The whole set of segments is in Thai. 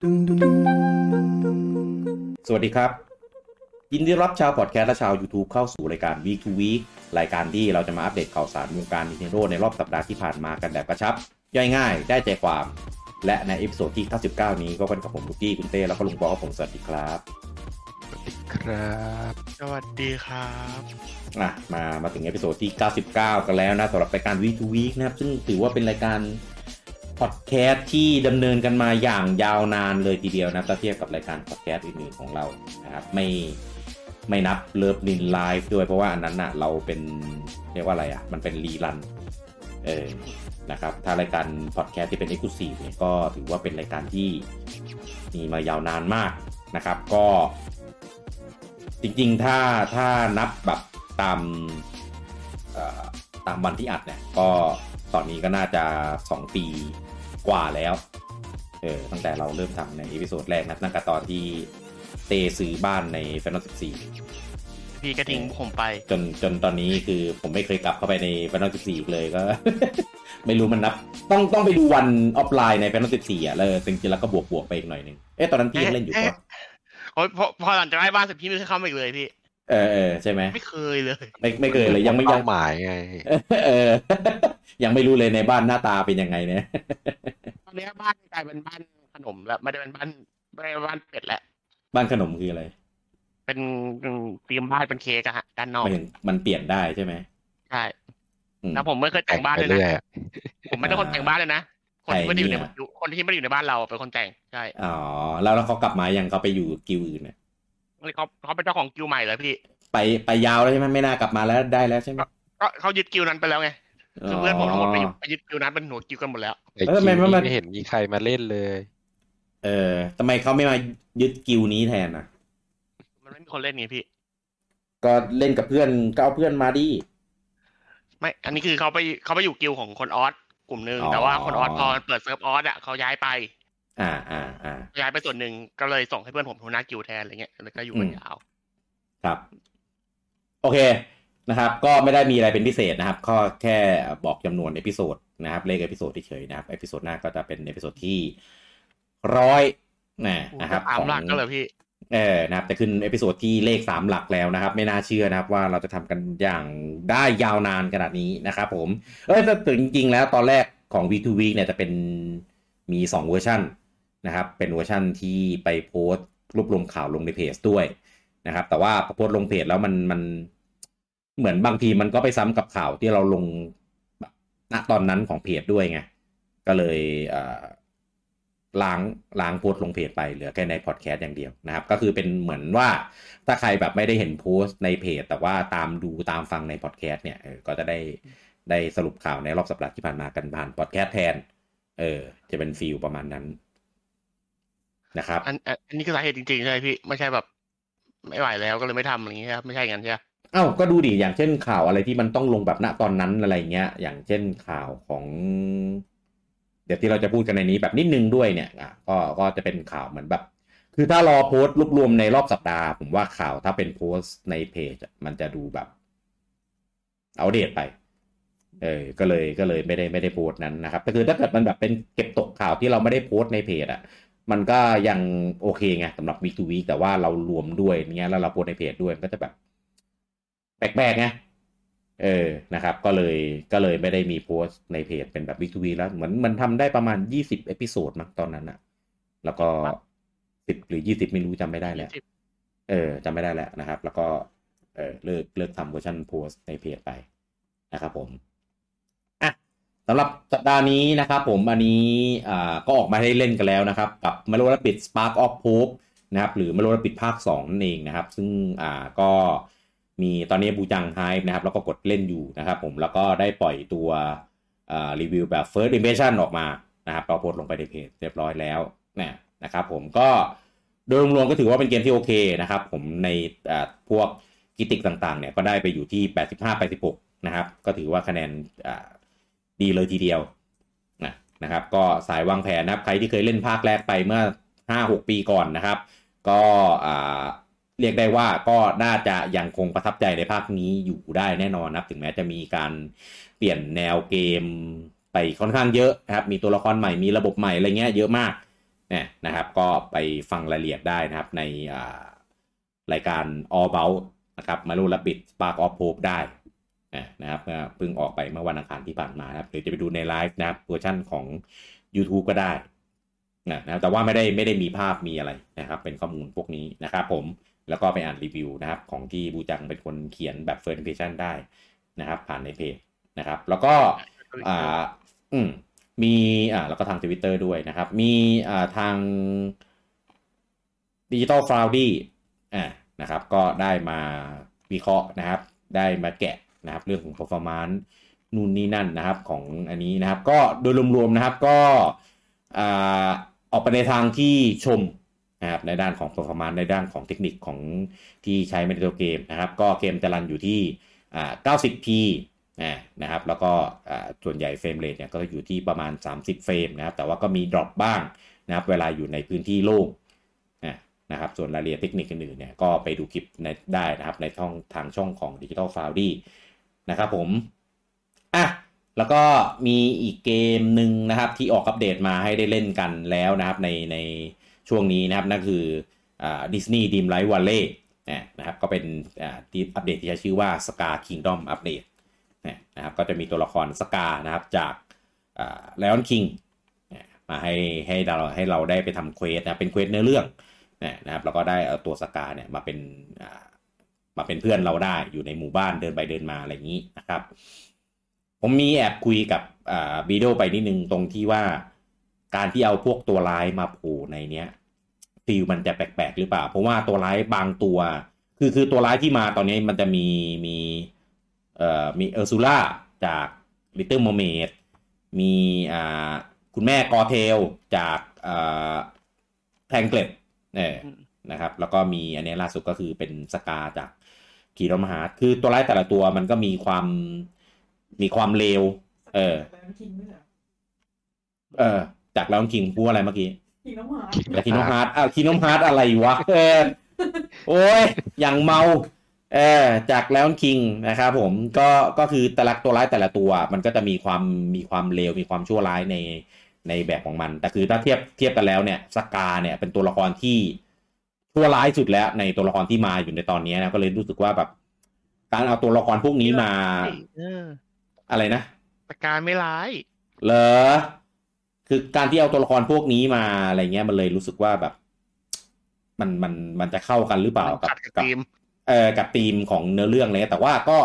สวัสดีครับ ยินดีรับชาวพอดแคสต์และชาว YouTube เข้าสู่รายการ Week to Week รายการที่เราจะมาอัปเดตข่าวสารวงการ Nintendo ในรอบสัปดาห์ที่ผ่านมากันแบบกระชับ ย่อยง่ายได้ใจความ และใน episode ที่ 99 นี้ก็กันกับผมลูกี้คุณเต้ แล้วก็ลุงบอกผมสวัสดีครับครับ สวัสดีครับอะมามาถึง episode ที่ 99 กันแล้วนะสำหรับรายการ Week to Week นะครับ ซึ่งถือว่าเป็นรายการ พอดแคสต์ที่ดำเนินกันมาอย่างยาวนานเลยทีเดียวนะถ้าเทียบกับรายการพอดแคสต์อื่นๆของเรานะครับไม่ไม่นับเลิฟนินไลฟ์ด้วยเพราะว่าอันนั้นอะเราเป็นเรียกว่าอะไรอะมันเป็น rerun เออนะครับถ้ารายการพอดแคสต์ที่เป็น exclusive เนี่ยก็ถือว่าเป็นรายการที่มีมายาวนานมากนะครับ ก็จริงๆ ถ้าถ้านับแบบตามตามวันที่อัดเนี่ยก็ตอนนี้ก็น่าจะ 2 ปี กว่าแล้ว เออตั้งแต่เราเริ่มทำใน episode แรกนะตั้งแต่ตอนที่เตซื้อบ้านใน Final 14พี่ก็ทิ้งผมไป จนจนตอนนี้คือผมไม่เคยกลับเข้าไปใน Final 14อีกเลยก็ ไม่รู้มันนับ ต้องต้องไปดูวันออฟไลน์ใน Final 14อะแล้วจริงๆแล้วก็บวกบวกไปอีกหน่อยหนึงเอ๊ะตอนนั้นพี่ยังเล่นอยู่ปะโอ้ยพอพอหลังจากได้บ้านเสร็จพี่ไม่เคยเข้ามาอีกเลยพี่เออเออใช่ไหมไม่เคยเลย ไม่ไม่เคยเลยยังไม่ยัเป้างหมายไง เออ ยังไม่รู้เลยในบ้านหน้าตาเป็นยังไงเนี่ยต อนนี้บ้านกลายเป็นบ้านขนมแล้วไม่ได้เป็นบ้านไม่ได้เป็นบ้านเป็ดแล้วบ้านขนมคืออะไร เป็นเตรียมบ้านเป็นเค้กอะฮะด้านนอกไม่เห็นมันเปลี่ยนได้ใช่ไหมใช่อืมแล้วผมไม่เคยแต่งบ้านไปเลยเรื่อยนะอะผมไม่ได้คนแต่งบ้านเลยนะคนที่ไม่ได้อยู่ในใครเนี่ยคนที่ไม่ได้อยู่ในบ้านเราเป็นคนแต่งใช่ออ๋อแล้วแล้วเขากลับมายังเขาไปอยู่กิวอื่นเนี่ยเขาเขาเป็นเจ้าของกิลด์ใหม่เลยพี่ ไปไปยาวแล้วใช่ไหมไม่น่ากลับมาแล้วได้แล้วใช่ไหมก็เขายึดกิลด์นั้นไปแล้วไง คือเพื่อนผมทั้งหมดไปอยู่ไปยึดกิลด์นั้นเป็นหัวกิลด์กันหมดแล้วไอ้เออคิวมันมันนี่ไม่เห็นมีใครมาเล่นเลย เออทำไมเขาไม่มายึดกิวนี้แทนอะ มันไม่มีคนเล่นไงพี่ ก็เล่นกับเพื่อนก็เอาเพื่อนมาดิไม่ อันนี้คือเขาไปเขาไปอยู่กิลด์ของคนออสกลุ่มหนึ่งอ๋อแต่ว่าคนออสพอเปิด serv ออสอะเขาย้ายไป อ่าอ่าอ่าย้ายไปส่วนหนึ่งก็เลยส่งให้เพื่อนผมหัวหน้ากิลด์แทนอะไรเงี้ยแล้วก็อยู่กันอืมยาว ครับ โอเค นะครับ ก็ไม่ได้มีอะไรเป็นพิเศษนะครับ ก็แค่บอกจำนวน episode นะครับ เลข episode เฉยๆนะครับ episode หน้าก็จะเป็น episode ที่ร้อยนะนะครับตามของหลักก็เลยพี่ เออนะครับ แต่ขึ้น episode ที่เลขสามหลักแล้วนะครับ ไม่น่าเชื่อนะครับ ว่าเราจะทำกันอย่างได้ยาวนานขนาดนี้นะครับผม เออแต่แต่จริงๆแล้วตอนแรกของ Week to Week เนี่ยจะเป็นมี2เวอร์ชันนะครับ เป็นเวอร์ชันที่ไปโพสต์รวบรวมข่าวลงในเพจด้วยนะครับ แต่ว่าพอโพสต์ลงเพจแล้วมันมัน เหมือนบางทีมันก็ไปซ้ำกับข่าวที่เราลงณตอนนั้นของเพจด้วยไง ก็เลยล้างล้างโพสต์ลงเพจไปเหลือแค่ในพอดแคสต์อย่างเดียวนะครับ ก็คือเป็นเหมือนว่าถ้าใครแบบไม่ได้เห็นโพสต์ในเพจ แต่ว่าตามดูตามฟังในพอดแคสต์เนี่ยก็จะได้ได้สรุปข่าวในรอบสัปดาห์ที่ผ่านมากันผ่านพอดแคสต์แทน เออ จะเป็นฟีลประมาณนั้นนะครับ อันอันนี้คือสาเหตุจริงๆใช่ไหมพี่ ไม่ใช่แบบ ไม่ไหวแล้วก็เลยไม่ทำอะไรอย่างเงี้ยครับไม่ใช่งั้นใช่ไหม อ้าก็ดูดิอย่างเช่นข่าวอะไรที่มันต้องลงแบบณตอนนั้นอะไรเงี้ย อย่างเช่นข่าวของ เดี๋ยวที่เราจะพูดกันในนี้แบบนิดนึงด้วยเนี่ยอะก็ก็จะเป็นข่าวเหมือนแบบ คือถ้ารอโพสต์รวบรวมในรอบสัปดาห์ ผมว่าข่าวถ้าเป็นโพสต์ในเพจมันจะดูแบบ outdate ไป เออ ก็เลยก็เลยไม่ได้ไม่ได้โพสต์นั้นนะครับแต่คือถ้าเกิดมันแบบเป็นเก็บตกข่าวที่เราไม่ได้โพสต์ในเพจอะมันก็ยังโอเคไงสำหรับ week to week แต่ว่าเรารวมด้วยเงี้ยแล้วเราโพสต์ในเพจด้วยก็จะแบบ แปลกๆไงเออนะครับ ก็เลยก็เลยไม่ได้มีโพสต์ในเพจเป็นแบบ week to week แล้ว เหมือนมันทำได้ประมาณยี่สิบ episode มั้งตอนนั้นอะแล้วก็สิบหรือยี่สิบไม่รู้จำไม่ได้แล้วยี่สิบเออจำไม่ได้แล้วนะครับ แล้วก็ เออเลิกเลิกทำเวอร์ชันโพสต์ในเพจไปนะครับผมอะสำหรับสัปดาห์นี้นะครับผมอันนี้อ่าก็ออกมาให้เล่นกันแล้วนะครับ กับ m a r o Rabbit Spark of Hope นะครับ หรือ m a r o Rabbit ภาค2นั่นเองนะครับ ซึ่งอ่าก็ มีตอนนี้บูจังไฮนะครับแล้วก็กดเล่นอยู่นะครับผมแล้วก็ได้ปล่อยตัวรีวิวแบบ first impression ออกมานะครับเราโพสลงไปในเพจเรียบร้อยแล้วนะนะครับผมก็โดยรวมๆก็ถือว่าเป็นเกมที่โอเคนะครับผมในพวกกิติกต่างๆเนี่ยก็ได้ไปอยู่ที่ 85-86 นะครับ ก็ถือว่าคะแนนดีเลยทีเดียวนะนะครับก็สายวางแผนนะครับใครที่เคยเล่นภาคแรกไปเมื่อ 5-6 ปีก่อนนะครับ ก็ เรียกได้ว่าก็น่าจะยังคงประทับใจในภาคนี้อยู่ได้แน่นอนนะถึงแม้จะมีการเปลี่ยนแนวเกมไปค่อนข้างเยอะนะครับ มีตัวละครใหม่มีระบบใหม่อะไรเงี้ยเยอะมากเนี่ยนะครับ ก็ไปฟังรายละเอียดได้นะครับในรายการ All b o u t นะครับมารูลับบิด Spark of Hope ได้นะครับเพิ่งออกไปเมื่อวันอังคารที่ผ่านมาครับหรือจะไปดูในไลฟ์นะครับเวอร์ชันของ YouTube ก็ได้นะแต่ว่าไม่ได้ไม่ได้มีภาพมีอะไรนะครับ เป็นข้อมูลพวกนี้นะครับผม แล้วก็ไปอ่านรีวิวนะครับของที่บูจังเป็นคนเขียนแบบเฟิร์นเพชันได้นะครับ ผ่านในเพจนะครับ แล้วก็อ่าอืมมีอ่าแล้วก็ทางทวิตเตอร์ด้วยนะครับ มีอ่าทาง Digital Foundry อ่านะครับ ก็ได้มาวิเคราะห์นะครับ ได้มาแกะนะครับ เรื่องของ performance นู่นนี่นั่นนะครับของอันนี้นะครับ ก็โดยรวมๆนะครับก็อ่าออกไปในทางที่ชม นะครับในด้านของ performance ในด้านของเทคนิคของที่ใช้ในตัวเกมนะครับก็เกมจะรันอยู่ที่อ่า 90p นะครับแล้วก็ส่วนใหญ่ frame rate เนี่ยก็อยู่ที่ประมาณ 30 เฟรมนะครับแต่ว่าก็มี drop บ้างนะครับเวลาอยู่ในพื้นที่โล่งนะครับส่วนรายละเอียดเทคนิคอื่นๆเนี่ยก็ไปดูคลิปได้นะครับในช่องทางช่องของ Digital f o u n d y นะครับผมอะแล้วก็มีอีกเกมหนึ่งนะครับที่ออกอัปเดตมาให้ได้เล่นกันแล้วนะครับในใน ช่วงนี้นะครับนั่นคือ Disney Dreamlight Valley นะครับก็เป็นอ่าอัปเดตที่ใช้ชื่อว่า Scar Kingdom Update นะครับก็จะมีตัวละคร Scar นะครับจาก Lion King มาให้ให้เราให้เราได้ไปทำ quest นะเป็น quest เนื้อเรื่องนะครับแล้วก็ได้เอาตัว Scar เนี่ยมาเป็นมาเป็นเพื่อนเราได้อยู่ในหมู่บ้านเดินไปเดินมาอะไรอย่างนี้นะครับ ผมมีแอบคุยกับบีโดไปนิดนึงตรงที่ว่าการที่เอาพวกตัวร้ายมาโผล่ในเนี้ย feel มันจะแปลกๆหรือเปล่า เพราะว่าตัวร้ายบางตัว คือคือตัวร้ายที่มาตอนนี้มันจะมีมีเอ่อมี Ursula จาก Little Mermaid มีอ่าคุณแม่ Gothel จากอ่า Tangled เนี่ยนะครับ แล้วก็มีอันนี้ล่าสุดก็คือเป็น Scar จาก Kingdom Hearts คือตัวร้ายแต่ละตัวมันก็มีความมีความเลว เออ เออ จาก Lion King พูดอะไรเมื่อกี้ Kingdom Hearts Kingdom Hearts อะ Kingdom Hearts อะไรวะเออโอ้ยอย่างเมาเออจาก Lion King นะครับผมก็ก็คือแต่ละตัวร้ายแต่ละตัว มันก็จะมีความมีความเลวมีความชั่วร้ายในในแบบของมัน แต่คือถ้าเทียบเทียบกันแล้วเนี่ย Scar เนี่ยเป็นตัวละครที่ชั่วร้ายสุดแล้วในตัวละครที่มาอยู่ในตอนนี้นะก็เลยรู้สึกว่าแบบ การเอาตัวละครพวกนี้มาอะไรนะสกาไม่ร้าย เหรอ คือการที่เอาตัวละครพวกนี้มาอะไรเงี้ยมันเลยรู้สึกว่าแบบ มันมันมันจะเข้ากันหรือเปล่ากับกับเอ่อกับธีมของเนื้อเรื่องเลยแต่ว่าก็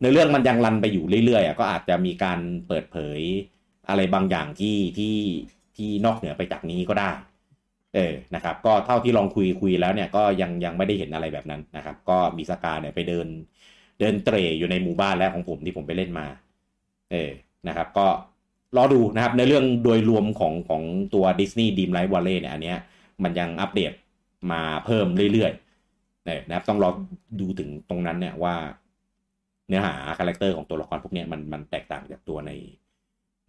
เนื้อเรื่องมันยังรันไปอยู่เรื่อยๆก็อาจจะมีการเปิดเผยอะไรบางอย่างที่ที่ที่นอกเหนือไปจากนี้ก็ได้ เออนะครับ ก็เท่าที่ลองคุยคุยแล้วเนี่ยก็ยังยังไม่ได้เห็นอะไรแบบนั้นนะครับ ก็มีสกาเนี่ยไปเดิน เดินเตร่อยู่ในหมู่บ้านแล้วของผมที่ผมไปเล่นมา เออนะครับ ก็ รอดูนะครับ ในเรื่องโดยรวมของของตัว Disney Dreamlight Valley เนี่ยอันเนี้ยมันยังอัปเดตมาเพิ่มเรื่อยๆนะครับต้องรอดูถึงตรงนั้นเนี่ยว่าเนื้อหา character ของตัวละครพวกนี้มันมันแตกต่างจากตัวใน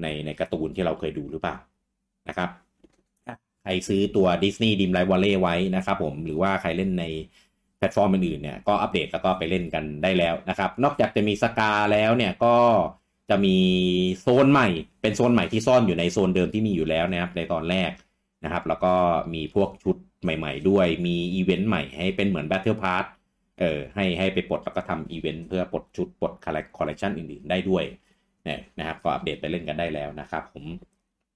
ในในการ์ตูนที่เราเคยดูหรือเปล่านะครับใครซื้อตัว Disney Dreamlight Valley ไว้นะครับผมหรือว่าใครเล่นในแพลตฟอร์มอื่นๆเนี่ยก็อัปเดตแล้วก็ไปเล่นกันได้แล้วนะครับ นอกจากจะมี Scar แล้วเนี่ยก็ จะมีโซนใหม่ เป็นโซนใหม่ที่ซ่อนอยู่ในโซนเดิมที่มีอยู่แล้วนะครับในตอนแรกนะครับ แล้วก็มีพวกชุดใหม่ ๆ ด้วยมีอีเวนต์ใหม่ให้เป็นเหมือน Battle Pass เออให้ให้ไปปลดแล้วก็ทำอีเวนต์เพื่อปลดชุดปลดคอลเลคชันอื่นๆได้ด้วยเนี่ยนะครับก็อัปเดตไปเล่นกันได้แล้วนะครับผม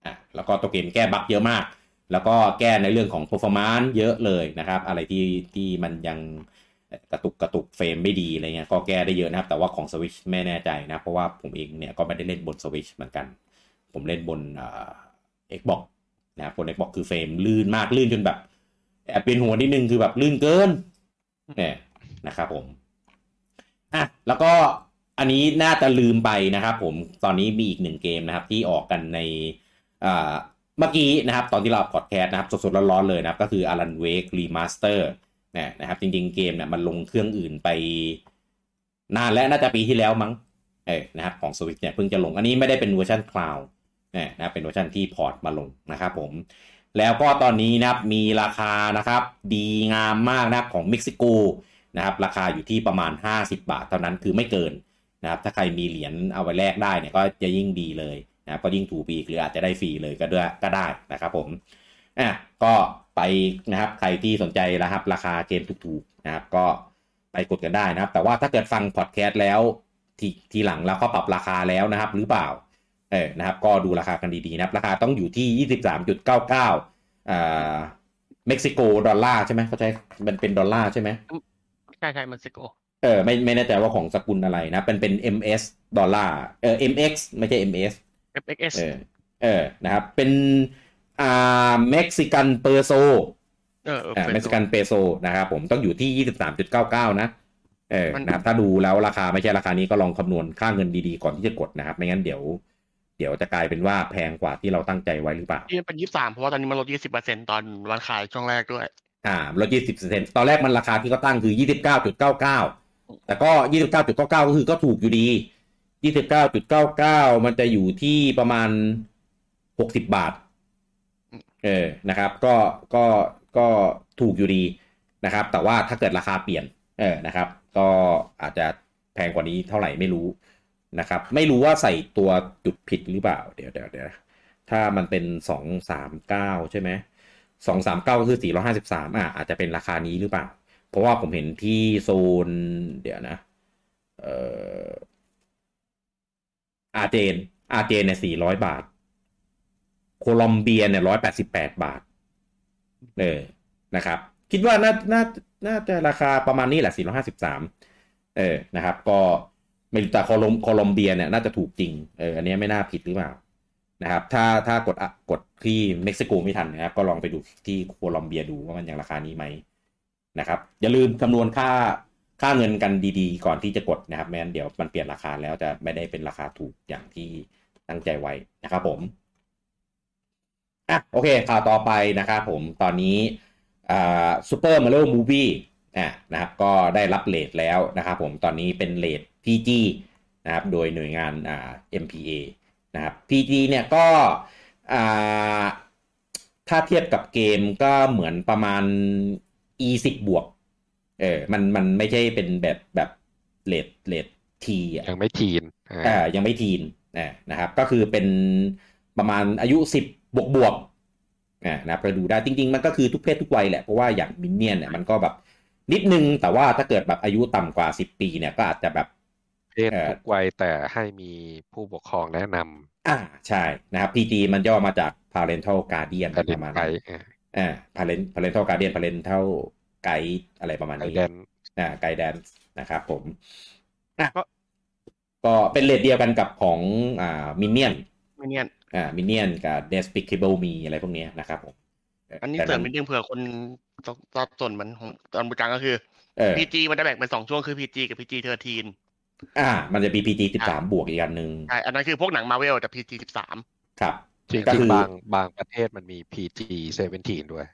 อะแล้วก็ตัวเกมแก้ bug เยอะมาก แล้วก็แก้ในเรื่องของ performance เยอะเลยนะครับ อะไรที่ที่มันยัง กระตุกกระตุกเฟรมไม่ดีอะไรเงี้ยก็แก้ได้เยอะนะครับ แต่ว่าของ Switch ไม่แน่ใจนะ เพราะว่าผมเองเนี่ยก็ไม่ได้เล่นบน Switch เหมือนกัน ผมเล่นบนเอ็กบอกนะครับบน Xbox คือเฟรมลื่นมากลื่นจนแบบแอบเป็นหัวนิดนึงคือแบบลื่นเกินเนี่ยนะครับผมอะแล้วก็อันนี้น่าจะลืมไปนะครับผมตอนนี้มีอีกหนึ่งเกมนะครับ ที่ออกกันในอ่าเมื่อกี้นะครับ ตอนที่เราพอดแคสต์นะครับ สดๆร้อนๆเลยนะครับ ก็คือ Alan Wake Remaster นะครับ จริง ๆ เกมเนี่ยมันลงเครื่องอื่นไป นานแล้วน่าจะปีที่แล้วมั้งเออนะครับของ Switch เนี่ยเพิ่งจะลงอันนี้ไม่ได้เป็นเวอร์ชัน cloud นะเป็นเวอร์ชันที่ port มาลงนะครับผม แล้วก็ตอนนี้นะครับมีราคานะครับ ดีงามมากนะครับของเม็กซิโกนะครับราคาอยู่ที่ประมาณ 50 บาทเท่านั้นคือไม่เกินนะครับถ้าใครมีเหรียญเอาไว้แลกได้เนี่ยก็จะยิ่งดีเลยนะก็ยิ่งถูกปีกหรืออาจจะได้ฟรีเลยก็ได้ก็ได้นะครับผมอะก็ ไปนะครับใครที่สนใจนะครับราคาเกมถูกๆนะครับ ก็ไปกดกันได้นะครับ แต่ว่าถ้าเกิดฟังพอดแคสต์แล้วทีทีหลังแล้วก็ปรับราคาแล้วนะครับ หรือเปล่าเออนะครับ ก็ดูราคากันดีๆนะครับ ราคาต้องอยู่ที่ 23.99อ่าเม็กซิโกดอลลาร์ใช่ไหมเขาใช้มันเป็นดอลลาร์ใช่ไหมใช่ใช่เม็กซิโกเออไม่ไม่แน่ใจว่าของสกุลอะไรนะเป็นเป็น MS ดอลลาร์เออ MX ไม่ใช่ MS MXN เออเออนะครับ เป็น อ่าเม็กซิกันเปอร์โซเออเอออ่าเป็นเม็กซิกันเปโซนะครับผมต้องอยู่ที่23.99นะเออมันนะครับถ้าดูแล้วราคาไม่ใช่ราคานี้ก็ลองคำนวณค่าเงินดีๆก่อนที่จะกดนะครับ ไม่งั้นเดี๋ยว เดี๋ยวจะกลายเป็นว่าแพงกว่าที่เราตั้งใจไว้หรือเปล่าที่มันเป็นยี่สิบสามเพราะว่าตอนนี้มันลดยี่สิบเปอร์เซ็นตอนวันขายช่วงแรกด้วย อ่าลด20%ตอนแรกมันราคาที่เขาตั้งคือ29.99แต่ก็29.99ก็คือก็ถูกอยู่ดี29.99มันจะอยู่ที่ประมาณ60บาท เออนะครับ ก็ก็ก็ถูกอยู่ดีนะครับ แต่ว่าถ้าเกิดราคาเปลี่ยนเออนะครับ ก็อาจจะแพงกว่านี้เท่าไหร่ไม่รู้นะครับ ไม่รู้ว่าใส่ตัวจุดผิดหรือเปล่า เดี๋ยวเดี๋ยวเดี๋ยวถ้ามันเป็น239ใช่ไหมสองสามเก้าก็คือสี่ร้อยห้าสิบสามอะอาจจะเป็นราคานี้หรือเปล่า เพราะว่าผมเห็นที่โซนเดี๋ยวนะ เอ่ออารเจนอารเจนเนี่ยสี่ร้อยบาท โคลอมเบียเนี่ยร้อยแปดสิบแปดบาทเออนะครับ คิดว่าน่าน่าน่าจะราคาประมาณนี้แหละสี่ร้อยห้าสิบสามเออนะครับ ก็ไม่รู้แต่โคลอมโคลอมเบียเนี่ยน่าจะถูกจริงเอออันนี้ไม่น่าผิดหรือเปล่านะครับ ถ้าถ้ากดอะกดที่เม็กซิโกไม่ทันนะครับ ก็ลองไปดูที่โคลอมเบียดูว่ามันยังราคานี้ไหมนะครับ อย่าลืมคำนวณค่าค่าเงินกันดีๆ ก่อนที่จะกดนะครับไม่งั้นเดี๋ยวมันเปลี่ยนราคาแล้วจะไม่ได้เป็นราคาถูกอย่างที่ตั้งใจไว้นะครับผม อะโอเคข่าวต่อไปนะครับผมตอนนี้อ่าซูเปอร์มาร์ o มูฟี่อะนะครับก็ได้รับ rate แล้วนะครับผมตอนนี้เป็น rate PG นะครับโดยหน่วยงานอ่า MPA นะครับ PG เนี่ยก็อ่าถ้าเทียบกับเกมก็เหมือนประมาณ E 10 บวกเออมันมันไม่ใช่เป็นแบบแบบ rate rate T อะยังไม่ teen อ่าอ่ายังไม่ teen นะนะครับก็คือเป็นประมาณอายุ 10 บวกบวกอ่านะครับไปดูได้จริง ๆ มันก็คือทุกเพศทุกวัยแหละ เพราะว่าอย่างมินเนี่ยนเนี่ยมันก็แบบนิดนึง แต่ว่าถ้าเกิดแบบอายุต่ำกว่า10ปีเนี่ยก็อาจจะแบบ เพศทุกวัยแต่ให้มีผู้ปกครองแนะนอ่าใช่นะครับ PG มันย่อมาจาก parental guardian ำประปเด็นระมาณไปนั้นอ่า parent parental guardian parental guide อะไรประมาณไอนี้แดนอ่า guidance นะครับผมอะก็ก็เป็นเลทเดียวกันกับของอ่ามินเนี่ยนไม่เนียน อ่ามินเนี่ยนกับ despicable me อะไรพวกเนี้ยนะครับผมอันนี้แต่เสริมนิดนึงเผื่อคนสับสนเหมือนของตอนบูจังก็คือเออ PG มันจะแบ่งเป็นสองช่วงคือ PG กับ PG 13อ่า มันจะมี PG 13บวกอีกอันหนึ่งใช่อันนั้นคือพวกหนังมาเวลแต่ PG 13ครับจริงก็คือๆบางบางประเทศมันมี PG 17ด้วย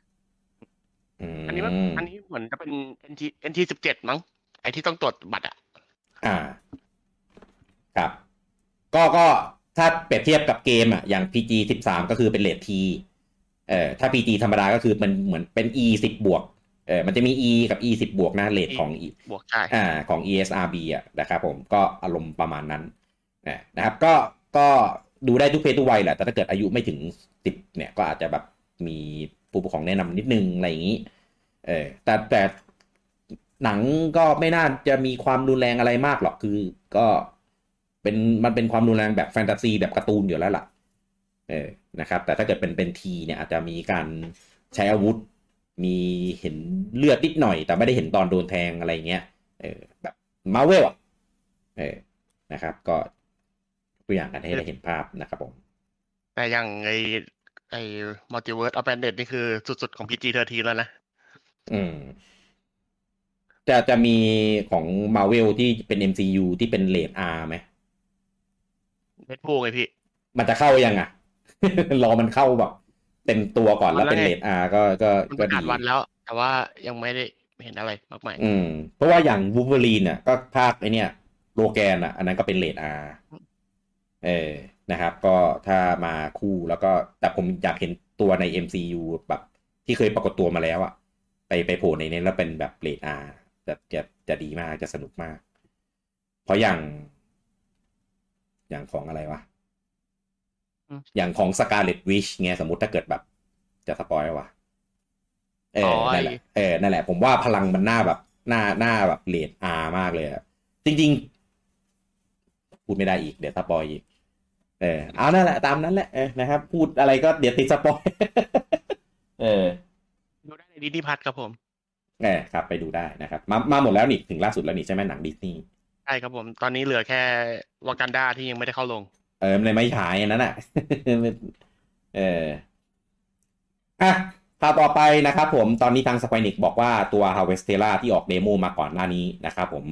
อืมอันนี้มันอันนี้เหมือนจะเป็น NT NT 17มั้งไอที่ต้องตรวจบัตรอะอ่า ครับ ก็ก็ ถ้าเปรียบเทียบกับเกมอะอย่าง PG 13 ก็คือเป็นเลท T เอ่อถ้า PG ธรรมดาก็คือมันเหมือนเป็น E 10บวกเออมันจะมี E กับ E 10บวกนะเลทของ E บวกใช่อ่าของ ESRB อะนะครับผมก็อารมณ์ประมาณนั้นนะนะครับก็ก็ดูได้ทุกเพศทุกวัยแหละ แต่ถ้าเกิดอายุไม่ถึง 10 เนี่ยก็อาจจะแบบมีผู้ปกครองแนะนำนิดนึงอะไรอย่างนี้เออแต่แต่หนังก็ไม่น่าจะมีความรุนแรงอะไรมากหรอกคือก็ เป็นมันเป็นความรุนแรงแบบแฟนตาซีแบบการ์ตูนอยู่แล้วล่ะ เออนะครับ แต่ถ้าเกิดเป็นเป็นทีเนี่ยอาจจะมีการใช้อาวุธ มีเห็นเลือดนิดหน่อย แต่ไม่ได้เห็นตอนโดนแทงอะไรเงี้ยเออแบบมาเวลอะเออนะครับ ก็ตัวอย่างกันให้ได้เห็นภาพนะครับผม แต่อย่างไอไอมัลติเวิร์สอ p แ n นเดนี่คือสุดๆของ PG 13แล้วนะ อืมจะจะมีของมาเวลที่เป็น MCU ที่เป็นเลด R ไหม Deadpool ไงพี่ มันจะเข้ายังอะ รอมันเข้าแบบ เต็มตัวก่อนแล้วเป็นเลด R ก็ก็มันปก็ระกาดีศวันแล้ว แต่ว่ายังไม่ได้เห็นอะไรมากมายอืม เพราะว่าอย่างวูฟเวอรีนเนี่ยก็ภาคไอเนี่ยโลแกนอะ อันนั้นก็เป็นเลด R เออนะครับ ก็ถ้ามาคู่แล้วก็แต่ผมอยากเห็นตัวใน MCU แบบที่เคยปรากฏตัวมาแล้วอะไปไปโผล่ในนี้แล้วเป็นแบบเลด R จะจะจะดีมากจะสนุกมาก เพราะอย่าง อย่างของอะไรวะอืมอย่างของ Scarlet Witch เงี้ยสมมติถ้าเกิดแบบ จะ spoil วะเออนั่นแหละเออนั่นแหละ ผมว่าพลังมันน่าแบบน่าน่าแบบเรท R มากเลยอะจริง ๆ พูดไม่ได้อีกเดี๋ยว spoil อีก เออเอานั่นแหละตามนั้นแหละเออนะครับ พูดอะไรก็เดี๋ยวติด spoil เออดูได้ใน Disney Plus ครับผมเออครับ ไปดูได้นะครับ มามาหมดแล้วนี่ถึงล่าสุดแล้วนี่ใช่ไหมหนังดิสนีย์ ใช่ครับผม ตอนนี้เหลือแค่วากันดาที่ยังไม่ได้เข้าลง เออมันไม่ฉายอันนั้นอะ เอออะข่าวต่อไปนะครับผมตอนนี้ทาง Square Enix บอกว่าตัว Harvestella ที่ออก demo มาก่อนหน้านี้นะครับผม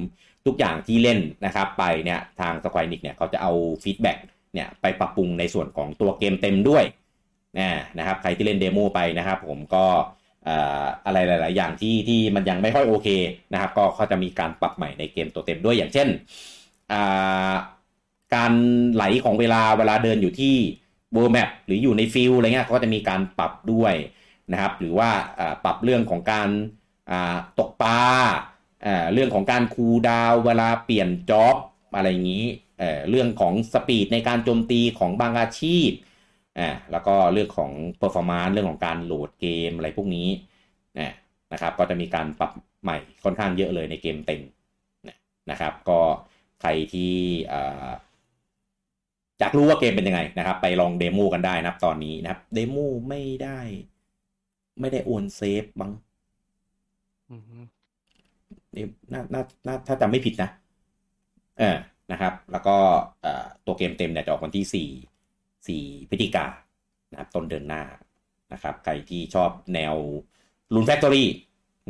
ทุกอย่างที่เล่นนะครับไปเนี่ยทาง Square Enix เนี่ยเขาจะเอา feedback เนี่ยไปปรับปรุงในส่วนของตัวเกมเต็มด้วยนะนะครับใครที่เล่น demo ไปนะครับผมก็ อะไรหลาย ๆ อย่างที่ที่มันยังไม่ค่อยโอเคนะครับ ก็เขาจะมีการปรับใหม่ในเกมตัวเต็มด้วยอย่างเช่น การไหลของเวลาเวลาเดินอยู่ที่ World Map หรืออยู่ใน field อะไรเงี้ยเขาก็จะมีการปรับด้วยนะครับ หรือว่าปรับเรื่องของการตกปลาเรื่องของการ cooldown เวลาเปลี่ยน job อะไรอย่างนี้เรื่องของ speed ในการโจมตีของบางอาชีพ อ่าแล้วก็เรื่องของ performance เรื่องของการโหลดเกมอะไรพวกนี้นะครับ ก็จะมีการปรับใหม่ค่อนข้างเยอะเลยในเกมเต็มนะครับ ก็ใครที่อยากรู้ว่าเกมเป็นยังไงนะครับ ไปลอง demo กันได้นะครับตอนนี้นะครับ demo ไม่ได้ ไม่ได้โอน save มั้งนี่น่าน่าน่าถ้าจำไม่ผิดนะเออนะครับ แล้วก็ตัวเกมเต็มเนี่ยจะออกวันที่สี่ สี่พฤศจิกานะครับต้นเดือนหน้านะครับใครที่ชอบแนวRune Factory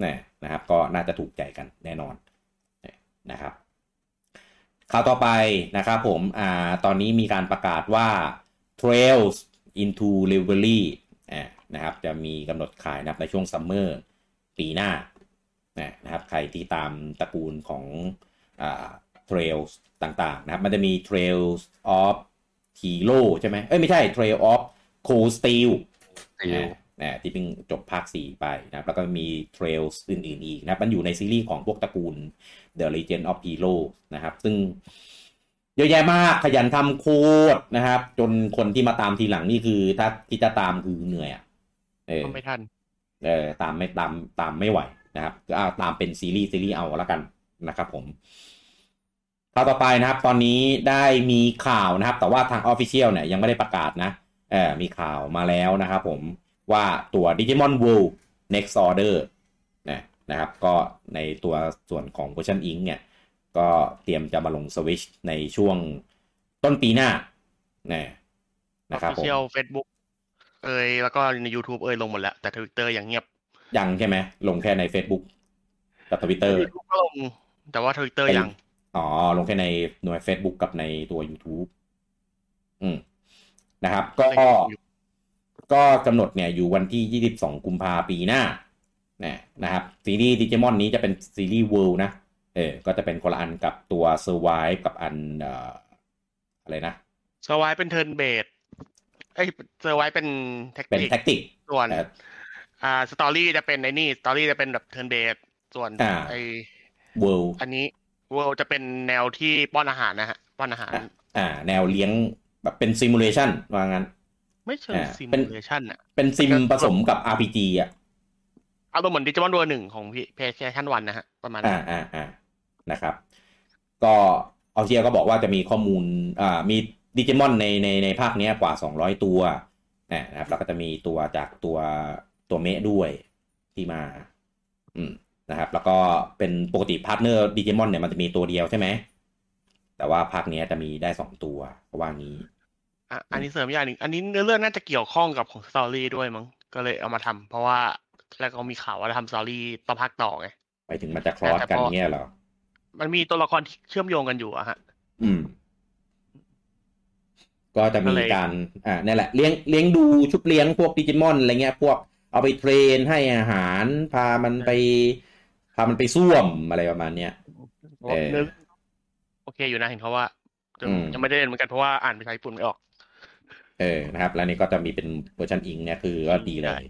นะนะครับก็น่าจะถูกใจกันแน่นอนนะครับข่าวต่อไปนะครับผมอ่าตอนนี้มีการประกาศว่า Trails into l i v e r y อ่านะครับจะมีกำหนดขายนะครับในช่วงซัมเมอร์ปีหน้านะครับใครที่ตามตระกูลของอ่า Trails ต่างๆนะครับมันจะมี Trails of Zero ใช่ไหมเอ้ยไม่ใช่ Trail of Cold Steel นะที่เพิ่งจบภาค 4 ไปนะแล้วก็มี Trails อื่นๆอีกนะมันอยู่ในซีรีส์ของพวกตระกูล The Legend of Hero นะครับ ซึ่งเยอะแยะมากขยันทำโคดนะครับ จนคนที่มาตามทีหลังนี่คือ ถ้าที่จะตามคือเหนื่อยอะเออไม่ทันเออตามไม่ตามตามไม่ไหวนะครับก็เอาตามเป็นซีรีส์ซีรีส์เอาแล้วกันนะครับผม ข่าวต่อไปนะครับ ตอนนี้ได้มีข่าวนะครับ แต่ว่าทาง official เนี่ยยังไม่ได้ประกาศนะเออมีข่าวมาแล้วนะครับผมว่าตัว Digimon World Next Order นะนะครับ ก็ในตัวส่วนของ Version Eng เนี่ย ก็เตรียมจะมาลงสวิชในช่วงต้นปีหน้านะนะครับผมเชียลเฟซบุ๊กเอยแล้วก็ใน YouTube เอยลงหมดแล้ว แต่ทวิตเตอร์ยังเงียบ ยังใช่ไหม ลงแค่ใน Facebook กับทวิตเตอร์ก็ลง แต่ว่าทวิตเตอร์ยัง อ๋อ ลงแค่ในหน่วย Facebook กับในตัว YouTube อืมนะครับ ก็ก็กำหนดเนี่ยอยู่วันที่ 22 กุมภาปีหน้านะนะครับ ซีรีส์ดิจิมอนนี้จะเป็นซีรีส์ World นะ เออ ก็จะเป็นคนละอันกับตัว Survive กับอันเอ่ออะไรนะ Survive เป็น turn-based ไอ้ Survive เป็น tactic เป็น tacticส่วนอ่า Story จะเป็นไอ้นี่ Story จะเป็นแบบ turn-based ส่วนไอ้ World อันนี้ World จะเป็นแนวที่ป้อนอาหารนะฮะป้อนอาหาร อ่า แนวเลี้ยงแบบเป็น simulation ว่างั้น ไม่เชิง simulation อะเป็นซิมผสมกับ RPG อะอารมณ์เหมือน Digimon World หนึ่งของ PlayStation One นะฮะ ประมาณอ่าอ่าอ่านะครับ ก็ออเชียก็บอกว่าจะมีข้อมูลอ่ามีดิจิมอนในในในภาคนี้กว่า 200 ตัวนะครับแล้วก็จะมีตัวจากตัวตัวเมะด้วยที่มา อืม นะครับ แล้วก็เป็นปกติ partner Digimon เนี่ยมันจะมีตัวเดียวใช่ไหม แต่ว่าภาคนี้จะมีได้สองตัวก็ว่างี้อันนี้เสริมอย่างหนึ่ง อันนี้เนื้อเรื่องน่าจะเกี่ยวข้องกับของ Story ด้วยมั้ง ก็เลยเอามาทำเพราะว่าแล้วก็มีข่าวว่าจะทำ Story ต่อภาคต่อไง ไปถึงมันจะ cross กันเงี้ยเหรอ มันมีตัวละครที่เชื่อมโยงกันอยู่อะฮะ อืม ก็จะมีการ อ่านี่แหละเลี้ยงเลี้ยงดูชุบเลี้ยงพวกดิจิมอนอะไรเงี้ย พวกเอาไป train ให้อาหาร พามันไป พามันไปส้วมอะไรประมาณเนี้ยเออโอเคอยู่นะเห็นเขาว่ายังไม่ได้เล่นเหมือนกันเพราะว่าอ่านภาษาญี่ปุ่นไม่ออก เออนะครับ แล้วนี่ก็จะมีเป็น version Eng เนี่ยคือก็ดีเลย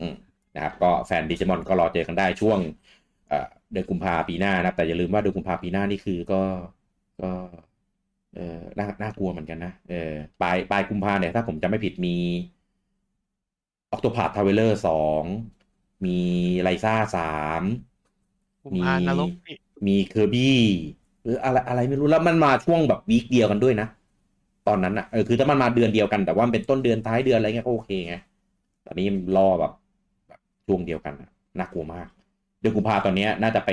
อืมนะครับ ก็แฟนดิจิมอนก็รอเจอกันได้ช่วงเดือนกุมภาปีหน้านะแต่อย่าลืมว่าเดือนกุมภาปีหน้านี่คือก็ก็เออน่าน่ากลัวเหมือนกันนะเออปลายปลายกุมภาเนี่ยถ้าผมจำไม่ผิดมี Octopath Traveler สองมี Ryza สาม กุมภานรกนี่มี Kirby หรืออะไรอะไรไม่รู้แล้วมันมาช่วงแบบ week เดียวกันด้วยนะ ตอนนั้นอะเออคือถ้ามันมาเดือนเดียวกันแต่ว่ามันเป็นต้นเดือนท้ายเดือนอะไรเงี้ยก็โอเคไงตอนนี้รอแบบแบบช่วงเดียวกันอะน่ากลัวมากเดือนกุมภาตอนเนี้ยน่าจะไป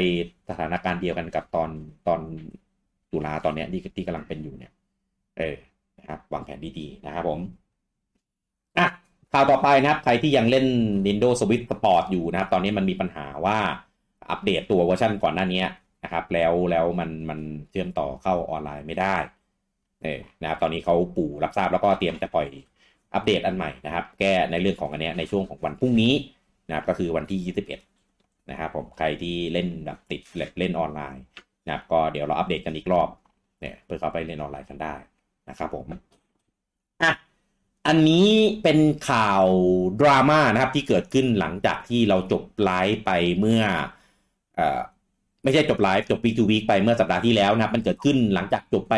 สถานการณ์เดียวกันกับตอนตอนตุลาตอนเนี้ยที่ที่กำลังเป็นอยู่เนี่ย เออนะครับวางแผนดีๆนะครับผมอะข่าวต่อไปนะครับ ใครที่ยังเล่น Nintendo Switch Sport อยู่นะครับ ตอนนี้มันมีปัญหาว่า อัปเดตตัวเวอร์ชันก่อนหน้านี้นะครับ แล้วแล้วมันมันเชื่อมต่อเข้าออนไลน์ไม่ได้เออนะครับตอนนี้เขาปู่รับทราบแล้วก็เตรียมจะปล่อยอัปเดตอันใหม่นะครับ แก้ในเรื่องของอันเนี้ยในช่วงของวันพรุ่งนี้นะครับก็คือวันที่ 21 นะครับผมใครที่เล่นแบบติดเล่นออนไลน์นะครับก็เดี๋ยวเราอัปเดตกันอีกรอบเนี่ยเพื่อเข้าไปเล่นออนไลน์กันได้นะครับผมอะอันนี้เป็นข่าวดราม่านะครับที่เกิดขึ้นหลังจากที่เราจบไลฟ์ไปเมื่อ ไม่ใช่จบไลฟ์จบ Week to Week ไปเมื่อสัปดาห์ที่แล้วนะครับ มันเกิดขึ้นหลังจากจบไป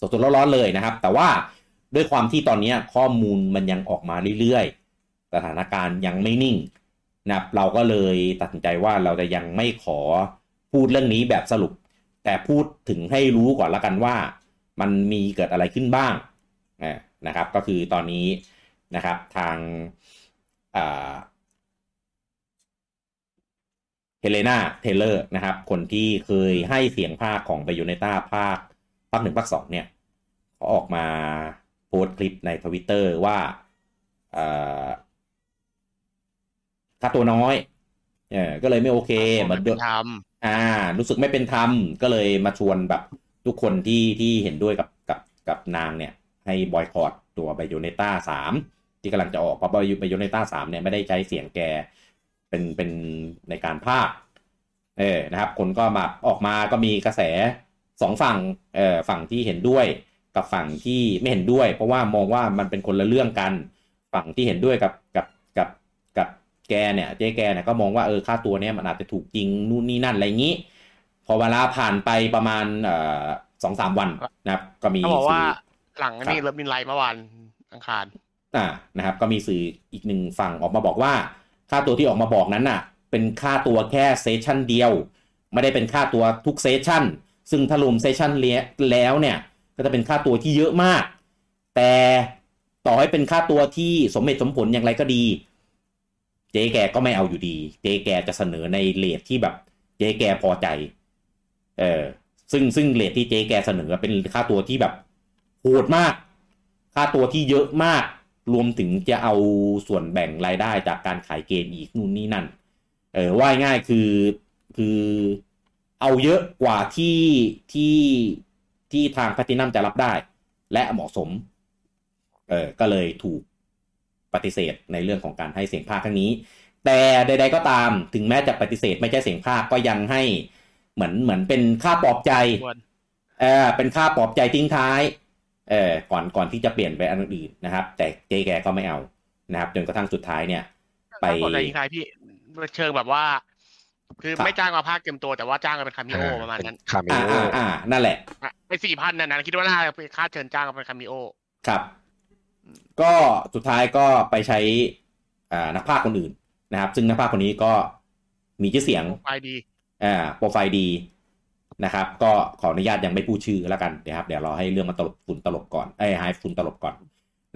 สดๆร้อนๆเลยนะครับ แต่ว่าด้วยความที่ตอนนี้ข้อมูลมันยังออกมาเรื่อยๆ สถานการณ์ยังไม่นิ่งนะครับเราก็เลยตัดสินใจว่าเราจะยังไม่ขอพูดเรื่องนี้แบบสรุป แต่พูดถึงให้รู้ก่อนละกันว่า มันมีเกิดอะไรขึ้นบ้างนะครับ ก็คือตอนนี้นะครับทาง Hellena Taylor นะครับ คนที่เคยให้เสียงภาคของ Bayonetta ภาคภาคหนึ่งภาคสองเนี่ยเขาออกมาโพสต์คลิปในทวิตเตอร์ว่าค่าตัวน้อยเออก็เลยไม่โอเคเหมือนเดิมทอ่า รู้สึกไม่เป็นธรรมก็เลยมาชวนแบบทุกคนที่ที่เห็นด้วยกับกับกับนางเนี่ย ให้ boycott ตัว Bayonetta สามที่กำลังจะออกเพราะ Bayonetta สามเนี่ยไม่ได้ใช้เสียงแก เป็นเป็นในการพากย์เออนะครับ คนก็มาออกมาก็มีกระแสสองฝั่งเออฝั่งที่เห็นด้วยกับฝั่งที่ไม่เห็นด้วย เพราะว่ามองว่ามันเป็นคนละเรื่องกันฝั่งที่เห็นด้วยกับกับกับกับแกเนี่ยเจ๊แกเนี่ยก็มองว่าเออค่าตัวเนี้ยมันอาจจะถูกจริงนู่นนี่นั่นอะไรอย่างนี้ พอเวลาผ่านไปประมาณเอ่อสองสามวันนะครับ ก็มีำเขาบอกว่าสื่หลังนี่เริ่มบินไลน์เมื่อวานอังคารอ่านะครับ ก็มีสื่ออีกหนึ่งฝั่งออกมาบอกว่า ค่าตัวที่ออกมาบอกนั้นน่ะ เป็นค่าตัวแค่ session เดียว ไม่ได้เป็นค่าตัวทุก session ซึ่งถ้ารวม session แล้วเนี่ย ก็จะเป็นค่าตัวที่เยอะมาก แต่ต่อให้เป็นค่าตัวที่สมเหตุสมผลอย่างไรก็ดี เจ๊แกก็ไม่เอาอยู่ดี เจ๊แกจะเสนอใน rate ที่แบบ เจ๊แกพอใจ เออซึ่งซึ่ง rate ที่เจ๊แกเสนอเป็นค่าตัวที่แบบโหดมาก ค่าตัวที่เยอะมาก รวมถึงจะเอาส่วนแบ่งรายได้จากการขายเกมอีกนู่นนี่นั่น เออว่าง่ายคือคือเอาเยอะกว่าที่ที่ที่ทางแพทินัมจะรับได้ และเหมาะสม เออก็เลยถูกปฏิเสธในเรื่องของการให้เสียงภาคครั้งนี้ แต่ใด ๆก็ตามถึงแม้จะปฏิเสธไม่ใช่เสียงภาคก็ยังให้เหมือนเหมือนเป็นค่าปลอบใจควรเออเป็นค่าปลอบใจทิ้งท้าย เออก่อนก่อนที่จะเปลี่ยนไปอันอื่นนะครับ แต่เจแกก็ไม่เอานะครับ จนกระทั่งสุดท้ายเนี่ย ไปปกติใครพี่เชิงแบบว่า คือครับไม่จ้างมาภาคเต็มตัวแต่ว่าจ้างมาเป็นคามิโอประมาณนั้นคาเมอ่าโออ่าอ่านั่นแหละอะไอ้สี่พันนั่นนะคิดว่าน่าจะเป็นค่าเชิญจ้างมาเป็นคามิโอครับ ก็สุดท้ายก็ไปใช้อ่านักพากย์คนอื่นนะครับ ซึ่งนักพากย์คนนี้ก็มีชื่อเสียงไฟดีอ่าโปรไฟล์ดี นะครับ ก็ขออนุญาตยังไม่พูดชื่อแล้วกันนะครับเดี๋ยวรอให้เรื่องมันตลบฝุ่นตลบก่อนไอ้หายฝุ่นตลบก่อน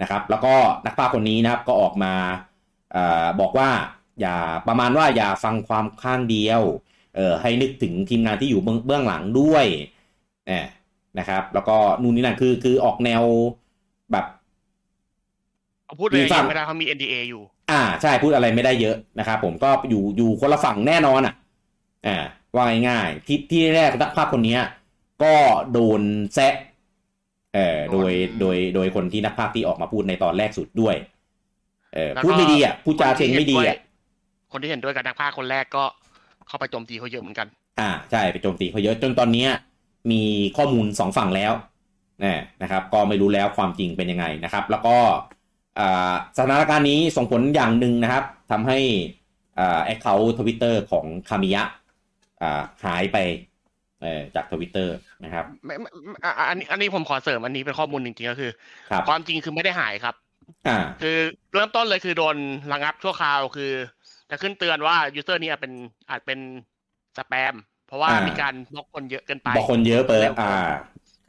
นะครับ แล้วก็นักพากย์คนนี้นะครับก็ออกมาอ่าบอกว่าอย่าประมาณว่าอย่าฟังความข้างเดียวเออให้นึกถึงทีมงานที่อยู่เบื้องเบื้องหลังด้วยเออนะครับ แล้วก็นู่นนี่นั่นคือคือออกแนวแบบเขาพูดเลยมีฝั่งไม่ได้เขามี NDA อยู่ อ่า ใช่พูดอะไรไม่ได้เยอะนะครับผมก็อยู่อยู่คนละฝั่งแน่นอนอะ อ่า ว่าง่ายๆที่ที่แรกนักภาพคนเนี้ยก็โดนแซะเอ่อโดยโดยโดยคนที่นักภาพที่ออกมาพูดในตอนแรกสุดด้วย เออแล้วก็พูดไม่ดีอะพูดจาเชงไม่ดีอะคนที่เห็นด้วยกับนักภาคคนแรกก็เข้าไปโจมตีเขาเยอะเหมือนกัน อ่าใช่ไปโจมตีเขาเยอะจนตอนเนี้ยมีข้อมูลสองฝั่งแล้วนะนะครับ ก็ไม่รู้แล้วความจริงเป็นยังไงนะครับ แล้วก็อ่าสถานการณ์นี้ส่งผลอย่างหนึ่งนะครับทำให้อ่า account ทวิตเตอร์ของคามิยะอ่า หายไปเอ่อจากทวิตเตอร์นะครับไม่ไม่ไม่อะอันนี้อันนี้ผมขอเสริมอันนี้เป็นข้อมูลจริงๆก็คือครับความจริงคือไม่ได้หายครับอ่าคือเริ่มต้นเลยคือโดนระงับชั่วคราวคือจะขึ้นเตือนว่า user นี้อาจเป็นอาจเป็นสแปม เพราะว่าอ่ามีมีการบล็อกคนเยอะเกินไปบล็อกคนเยอะเปิดเร็วเกินอ่า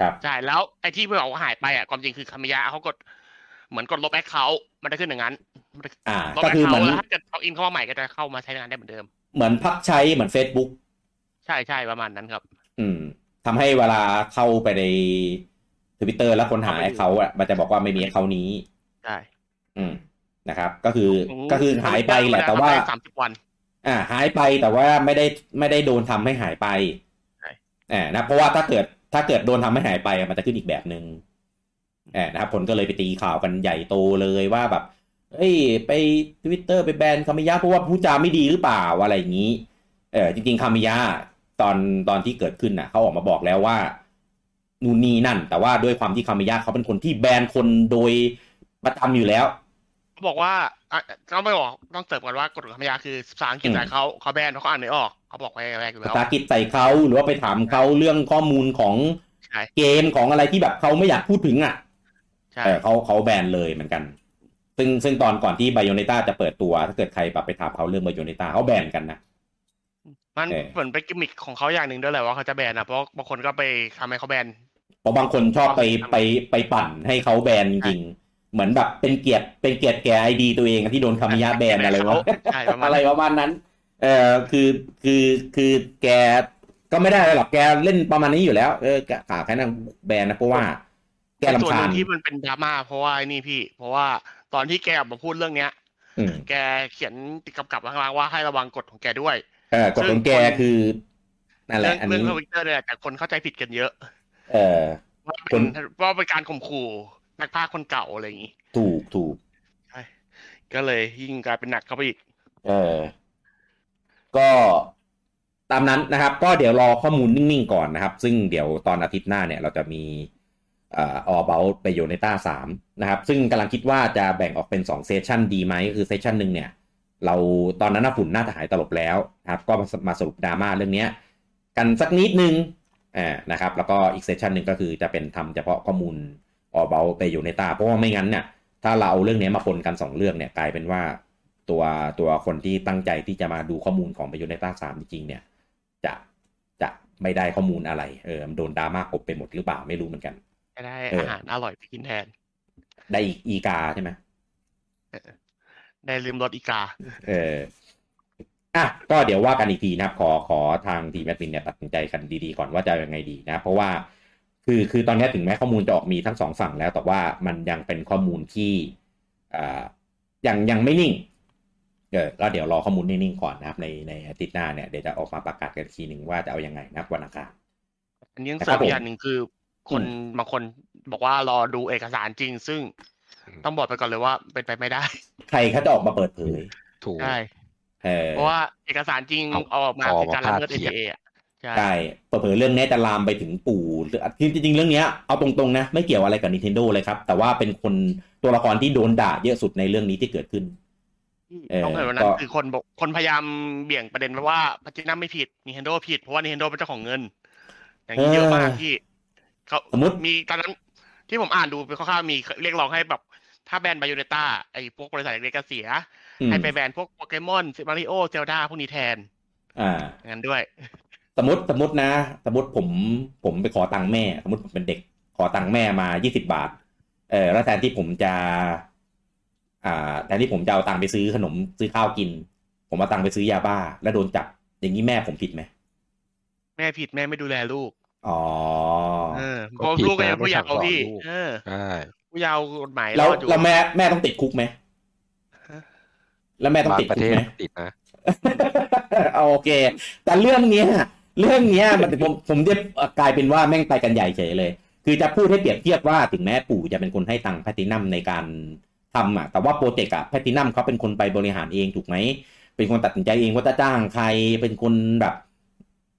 ครับใช่แล้วไอ้ที่เพื่อนบอกว่าหายไปอะความจริงคือคามิยะเขากดเหมือนกดลบ account มันจะขึ้นอย่างนั้นมันจะอ่าลบก็แอคคือเหเคามือนแล้วถ้าเกิด login เข้ามาใหม่ก็จะเข้ามาใช้งานได้เหมือนเดิม เหมือนพักใช้เหมือน Facebook ใช่ใช่ประมาณนั้นครับ อืมทำให้เวลาเข้าไปในทวิตเตอร์แล้วคนหาเข้าไปดูเขาอะมันจะบอกว่าไม่มีเขานี้ใช่อืมนะครับ ก็คือก็คือหายไปแหละแต่ว่าสามสิบวัน อ่า หายไปแต่ว่าไม่ได้ไม่ได้โดนทำให้หายไปใช่อ่านะเพราะว่าถ้าเกิดถ้าเกิดโดนทำให้หายไปอะมันจะขึ้นอีกแบบหนึ่งอ่านะครับคนก็เลยไปตีข่าวกันใหญ่โตเลยว่าแบบ เอ้ย ไปทวิตเตอร์ไปแบนคามิยะเพราะว่าพูดจาไม่ดีหรือเปล่าอะไรอย่างนี้ เออจริงๆคามิยะ ตอนตอนที่เกิดขึ้นน่ะเขาออกมาบอกแล้วว่านู่นนี่นั่น แต่ว่าด้วยความที่คามิยะเขาเป็นคนที่แบนคนโดยประจำอยู่แล้วเขาบอกว่าอะต้องไม่บอกต้องเสริมก่อนว่ากฎของคามิยะคือภาษาอังกฤษอืมแต่เขาเขาแบนเขาอ่านไม่ออกเขาบอกไว้แรกอยู่ภาแล้วษาอังกฤษใส่เขาหรือว่าไปถามเขาเรื่องข้อมูลของใช่เกมของอะไรที่แบบเขาไม่อยากพูดถึงอะใช่เออเขาเขาแบนเลยเหมือนกัน ซึ่งซึ่งตอนก่อนที่ไบโอเนต้าจะเปิดตัว ถ้าเกิดใครแบบไปถามเขาเรื่องไบโอเนต้าเขาแบนกันนะ มันเออเหมือนเป็นกิมมิคของเขาอย่างหนึ่งด้วยแหละว่าเขาจะแบนนะเพราะบางคนก็ไปทำให้เขาแบนเพราะบางคนชอบไปไปไปปั่นให้เขาแบนจริงๆเหมือนแบบเป็นเกียรติเป็นเกียรติแก่ไอดีตัวเองอะที่โดนคามิยะแบนอะไรวะใช่ประมาณอะไรประมาณนั้น เออคือคือคือแกก็ไม่ได้อะไรหรอกแกเล่นประมาณนี้อยู่แล้วเออแกขาแค่นั้นแบนนะเพราะว่า แกส่วนลำหคานึ่ญงที่มันเป็นดราม่าเพราะว่าไอ้นี่พี่ เพราะว่าตอนที่แกออกมาพูดเรื่องเนี้ยอืมแกเขียนติดกับกับข้างล่างว่าให้ระวังกฎของแกด้วยเออ กฎของแกคือนั่นแหเรื่ละอันนี้เรื่องเรื่องทวิตเตอร์เนี่ยแต่คนเข้าใจผิดกันเยอะ เออว่าคเป็นนว่าเป็นการข่มขู่นักพากย์คนเก่าอะไรอย่างงี้ถูกถูกใช่ก็เลยยิ่งกลายเป็นหนักเข้าไปอีก เออ ก็ตามนั้นนะครับ ก็เดี๋ยวรอข้อมูลนิ่งๆก่อนนะครับ ซึ่งเดี๋ยวตอนอาทิตย์หน้าเนี่ยเราจะมีเอ่อ all about Bayonetta สามนะครับ ซึ่งกำลังคิดว่าจะแบ่งออกเป็นสอง session ดีไหมก็คือ session หนึ่งเนี่ย เราตอนนั้นน่ะฝุ่นน่าจะหายตลบแล้วนะครับก็มามาสรุปดราม่าเรื่องเนี้ยกันสักนิดนึงอ่านะครับแล้วก็อีกเซสชันหนึ่งก็คือจะเป็นทำเฉพาะข้อมูล all about ไปโยเนต้าเพราะว่าไม่งั้นเนี่ยถ้าเราเอาเรื่องนี้มาปนกันสองเรื่องเนี่ยกลายเป็นว่าตัวตัวคนที่ตั้งใจที่จะมาดูข้อมูลของ b โ o เนต้าสามจริงๆเนี่ยจะจะไม่ได้ข้อมูลอะไรเออมันโดนดราม่ากบไปหมดหรือเปล่าไม่รู้เหมือนกันจะได้เออออาหารอร่อยไปกินแทน ได้อีอีกาใช่ไหม ได้ลืมรสอีกา เอออะก็เดี๋ยวว่ากันอีกทีนะครับ ขอขอทางทีมแอดมินเนี่ยตัดสินใจกันดีๆก่อนว่าจะยังไงดีนะ เพราะว่าคือคือตอนนี้ถึงแม้ข้อมูลจะออกมีทั้งสองฝั่งแล้ว แต่ว่ามันยังเป็นข้อมูลที่อ่ายังยังไม่นิ่งเออก็เดี๋ยวรอข้อมูลนิ่งๆก่อนนะครับ ในในอาทิตย์หน้าเนี่ยเดี๋ยวจะออกมาประกาศกันอีกทีหนึ่งว่าจะเอายังไงนะครับวันอังคารอันนี้ยังนะคเสรัริบมอีผมกอย่างหนึ่งคือ คนอืมบางคนบอกว่ารอดูเอกสารจริง ซึ่งอืม ต้องบอกไปก่อนเลยว่าเป็นไปไม่ได้ ใครเขาจะออกมาเปิดเผย ถูกใช่เออเพราะว่าเอกสารจริงเอาเอาออกมาเอาคือการละเมิดมาพาดเขียน APA อะใช่ใช่เผลอๆเรื่องนี้จะลามไปถึงปู่หรือจริงๆเรื่องเนี้ยเอาตรงๆนะ ไม่เกี่ยวอะไรกับ Nintendo เลยครับ แต่ว่าเป็นคนตัวละครที่โดนด่าเยอะสุดในเรื่องนี้ที่เกิดขึ้นเออต้องเห็นวันนั้ก็นคือคนบอกคนพยายามเบี่ยงประเด็นไปว่าพัจินัมไม่ผิด Nintendo ผิด เพราะว่า Nintendo เป็นเจ้าของเงิน อย่างนี้เยอะมากที่เขาสมมติมีตอนนั้นที่ผมอ่านดูไปคร่าวๆมีเรียกร้องให้แบบ ถ้าแบนบา y ูเนต้าไอ้พวกบริษัทเล็กๆก็เสียอืมให้ไปแบนพวกโปเกมอนซิมาริโอเซลดาพวกนี้แทน อ่าอย่างนั้นด้วย สมมติสมมตินะ สมมติผมผมไปขอตังค์แม่ สมมติผมเป็นเด็ก ขอตังค์แม่มา20บาท เออแล้วแทนที่ผมจะ อ่าแทนที่ผมจะเอาตังค์ไปซื้อขนมซื้อข้าวกิน ผมเอาตังค์ไปซื้อยาบ้า แล้วโดนจับ อย่างนี้แม่ผมผิดไหมแม่ผิดแม่ไม่ดูแลลูกอ๋อเออเพก็ราะผิดลูกก็นะยังผู้เยาว์ไม่สั่งสอนพี่ลูกเออใช่ ผู้เยาว์กฎหมายแล้วรอดอยู่แล้วแม่แม่ต้องติดคุกไหมฮะแล้วแม่ต้องบางติดประคุเทกศไหมติดนะเอาโอเค แต่เรื่องเนี้ย เรื่องเนี้ยมันผมผมจะกลายเป็นว่าแม่งไปกันใหญ่เฉยเลย คือจะพูดให้เปรียบเทียบว่าถึงแม้ปู่จะเป็นคนให้ตังค์แพทินัมในการทำอะ แต่ว่าโปรเจกต์อะแพทินัมเขาเป็นคนไปบริหารเองถูกไหม เป็นคนตัดสินใจเองว่าจะจ้างใคร เป็นคนแบบ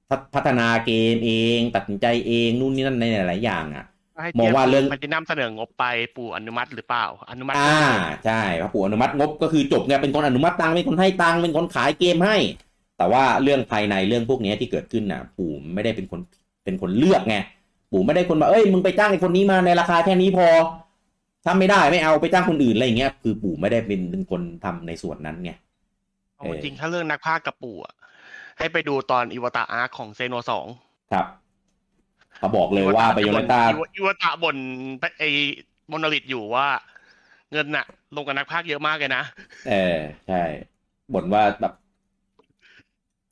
พัฒพัฒนาเกมเอง ตัดสินใจเองนู่นนี่นั่นในหลายๆอย่างอะ ให้มองว่าเรื่องมันจะนำเสนองบไปปู่อนุมัติหรือเปล่า อนุมัติอ่าใช่พระปู่อนุมัติงบก็คือจบไงเป็นคนอนุมัติตังค์เป็นคนให้ตังค์เป็นคนขายเกมให้ แต่ว่าเรื่องภายในเรื่องพวกเนี้ยที่เกิดขึ้นน่ะ ปู่ไม่ได้เป็นคนเป็นคนเลือกไงปู่ไม่ได้คนว่าเอ้ยมึงไปจ้างไอ้คนนี้มาในราคาแค่นี้พอถ้าไม่ได้ไม่เอาไปจ้างคนอื่นอะไรอย่างเงี้ย คือปู่ไม่ได้เป็นเป็นคนทำในส่วนนั้นไงเอาจริงๆถ้าเรื่องนักพากย์กับปู่อะให้ไปดูตอน Iwata Asks ของ Xeno สองครับ เขาบอกเลยว่า Bayonettaอิวาตะบ่นไอ้ Monolith อยู่ว่า เงินน่ะ ลงกับนักพากย์เยอะมากเลยนะ เออใช่บ่นว่าแบบ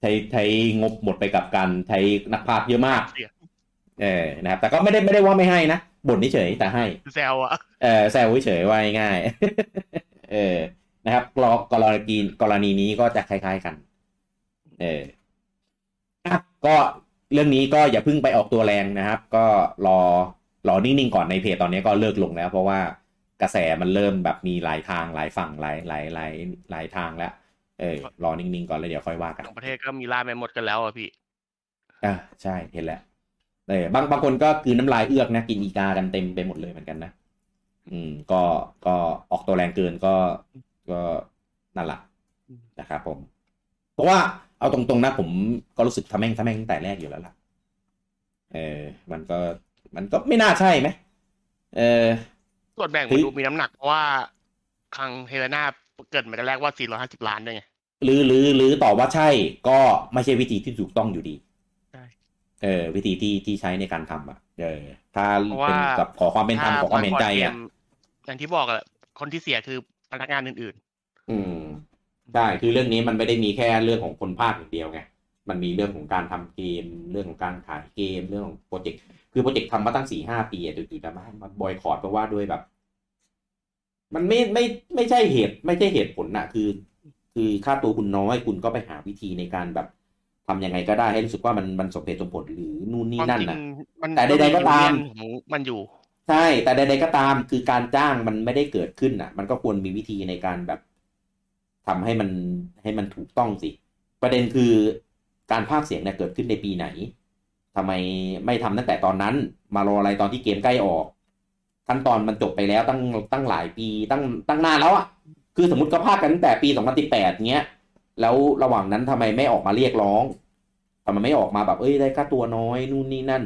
ใช้ใช้งบหมดไปกับการใช้นักพากย์เยอะมากเสียเออนะครับแต่ก็ไม่ได้ไม่ได้ว่าไม่ให้นะบ่นเฉยๆแต่ให้แซวอะเออแซวเฉยๆว่าง่ายๆเออนะครับกรกรณีกรณีนี้ก็จะคล้าย ๆกัน เอออะก็ เรื่องนี้ก็อย่าเพิ่งไปออกตัวแรงนะครับ ก็รอรอนิ่งๆก่อนในเพจตอนนี้ก็เลิกลงแล้ว เพราะว่ากระแสมันเริ่มแบบมีหลายทางหลายฝั่งหลายหลายหลายหลายทางแล้ว เออรอนิ่งๆก่อนแล้วเดี๋ยวค่อยว่ากันต่างประเทศก็มีล่าไปหมดกันแล้วอะพี่อ่าใช่เห็นแล้วเออบางบางคนก็คือน้ำลายเอื้อกนะกินอีกากันเต็มไปหมดเลยเหมือนกันนะอืม ก็ก็ออกตัวแรงเกินก็ก็นั่นแหละนะครับผม เพราะว่า เอาตรงๆนะผมก็รู้สึกทำแม่งทำแม่งตั้งแต่แรกอยู่แล้วล่ะ เออ มันก็มันก็ไม่น่าใช่ไหมเออส่วนแบ่งเฮ้มันยดูมีน้ำหนักเพราะว่าครั้งเฮเลนาเกิดมาแต่แรกว่า 450 ล้านด้วยไงหรือหรือหรือตอบว่าใช่ก็ไม่ใช่วิธีที่ถูกต้องอยู่ดีใช่เออ วิธีที่ที่ใช้ในการทำอะ เออ ถ้าเพราะว่าเป็นกับขอความเป็นธรรมขอความเห็นใจอะอย่างที่บอกอะคนที่เสียคือพนักงานอื่นอืม ได้คือเรื่องนี้มันไม่ได้มีแค่เรื่องของคนภาคอย่างเดียวไงมันมีเรื่องของการทำเกม เรื่องของการขายเกม เรื่องของโปรเจกต์คือโปรเจกต์ทำมาตั้งสี่ห้าปีอะจู่ๆจะมามาบอยคอรดเพราะว่าด้วยแบบ มันไม่ไม่ไม่ใช่เหตุ ไม่ใช่เหตุผลนะคือ คือค่าตัวคุณน้อยคุณก็ไปหาวิธีในการแบบทำยังไงก็ได้ให้รู้สึกว่ามันมันสมเหตุสมผลหรือนู่นๆนี่ความนั่นจริงนะมันแต่ใดๆก็ตามของมันอยู่ ใช่ แต่ใดๆก็ตามคือการจ้างมันไม่ได้เกิดขึ้นอะ มันก็ควรมีวิธีในการแบบ ทำให้มันให้มันถูกต้องสิ ประเด็นคือการพากย์เสียงเนี่ยเกิดขึ้นในปีไหนทำไมไม่ทำตั้งแต่ตอนนั้น มารออะไรตอนที่เกมใกล้ออกขั้นตอนมันจบไปแล้วตั้งตั้งหลายปีตั้งตั้งนานแล้วอะคือสมมติก็พากย์กันตั้งแต่ปี2018เงี้ยแล้วระหว่างนั้นทำไมไม่ออกมาเรียกร้องทำไมไม่ออกมาแบบเอ้ยได้ค่าตัวน้อยนู่นนี่นั่น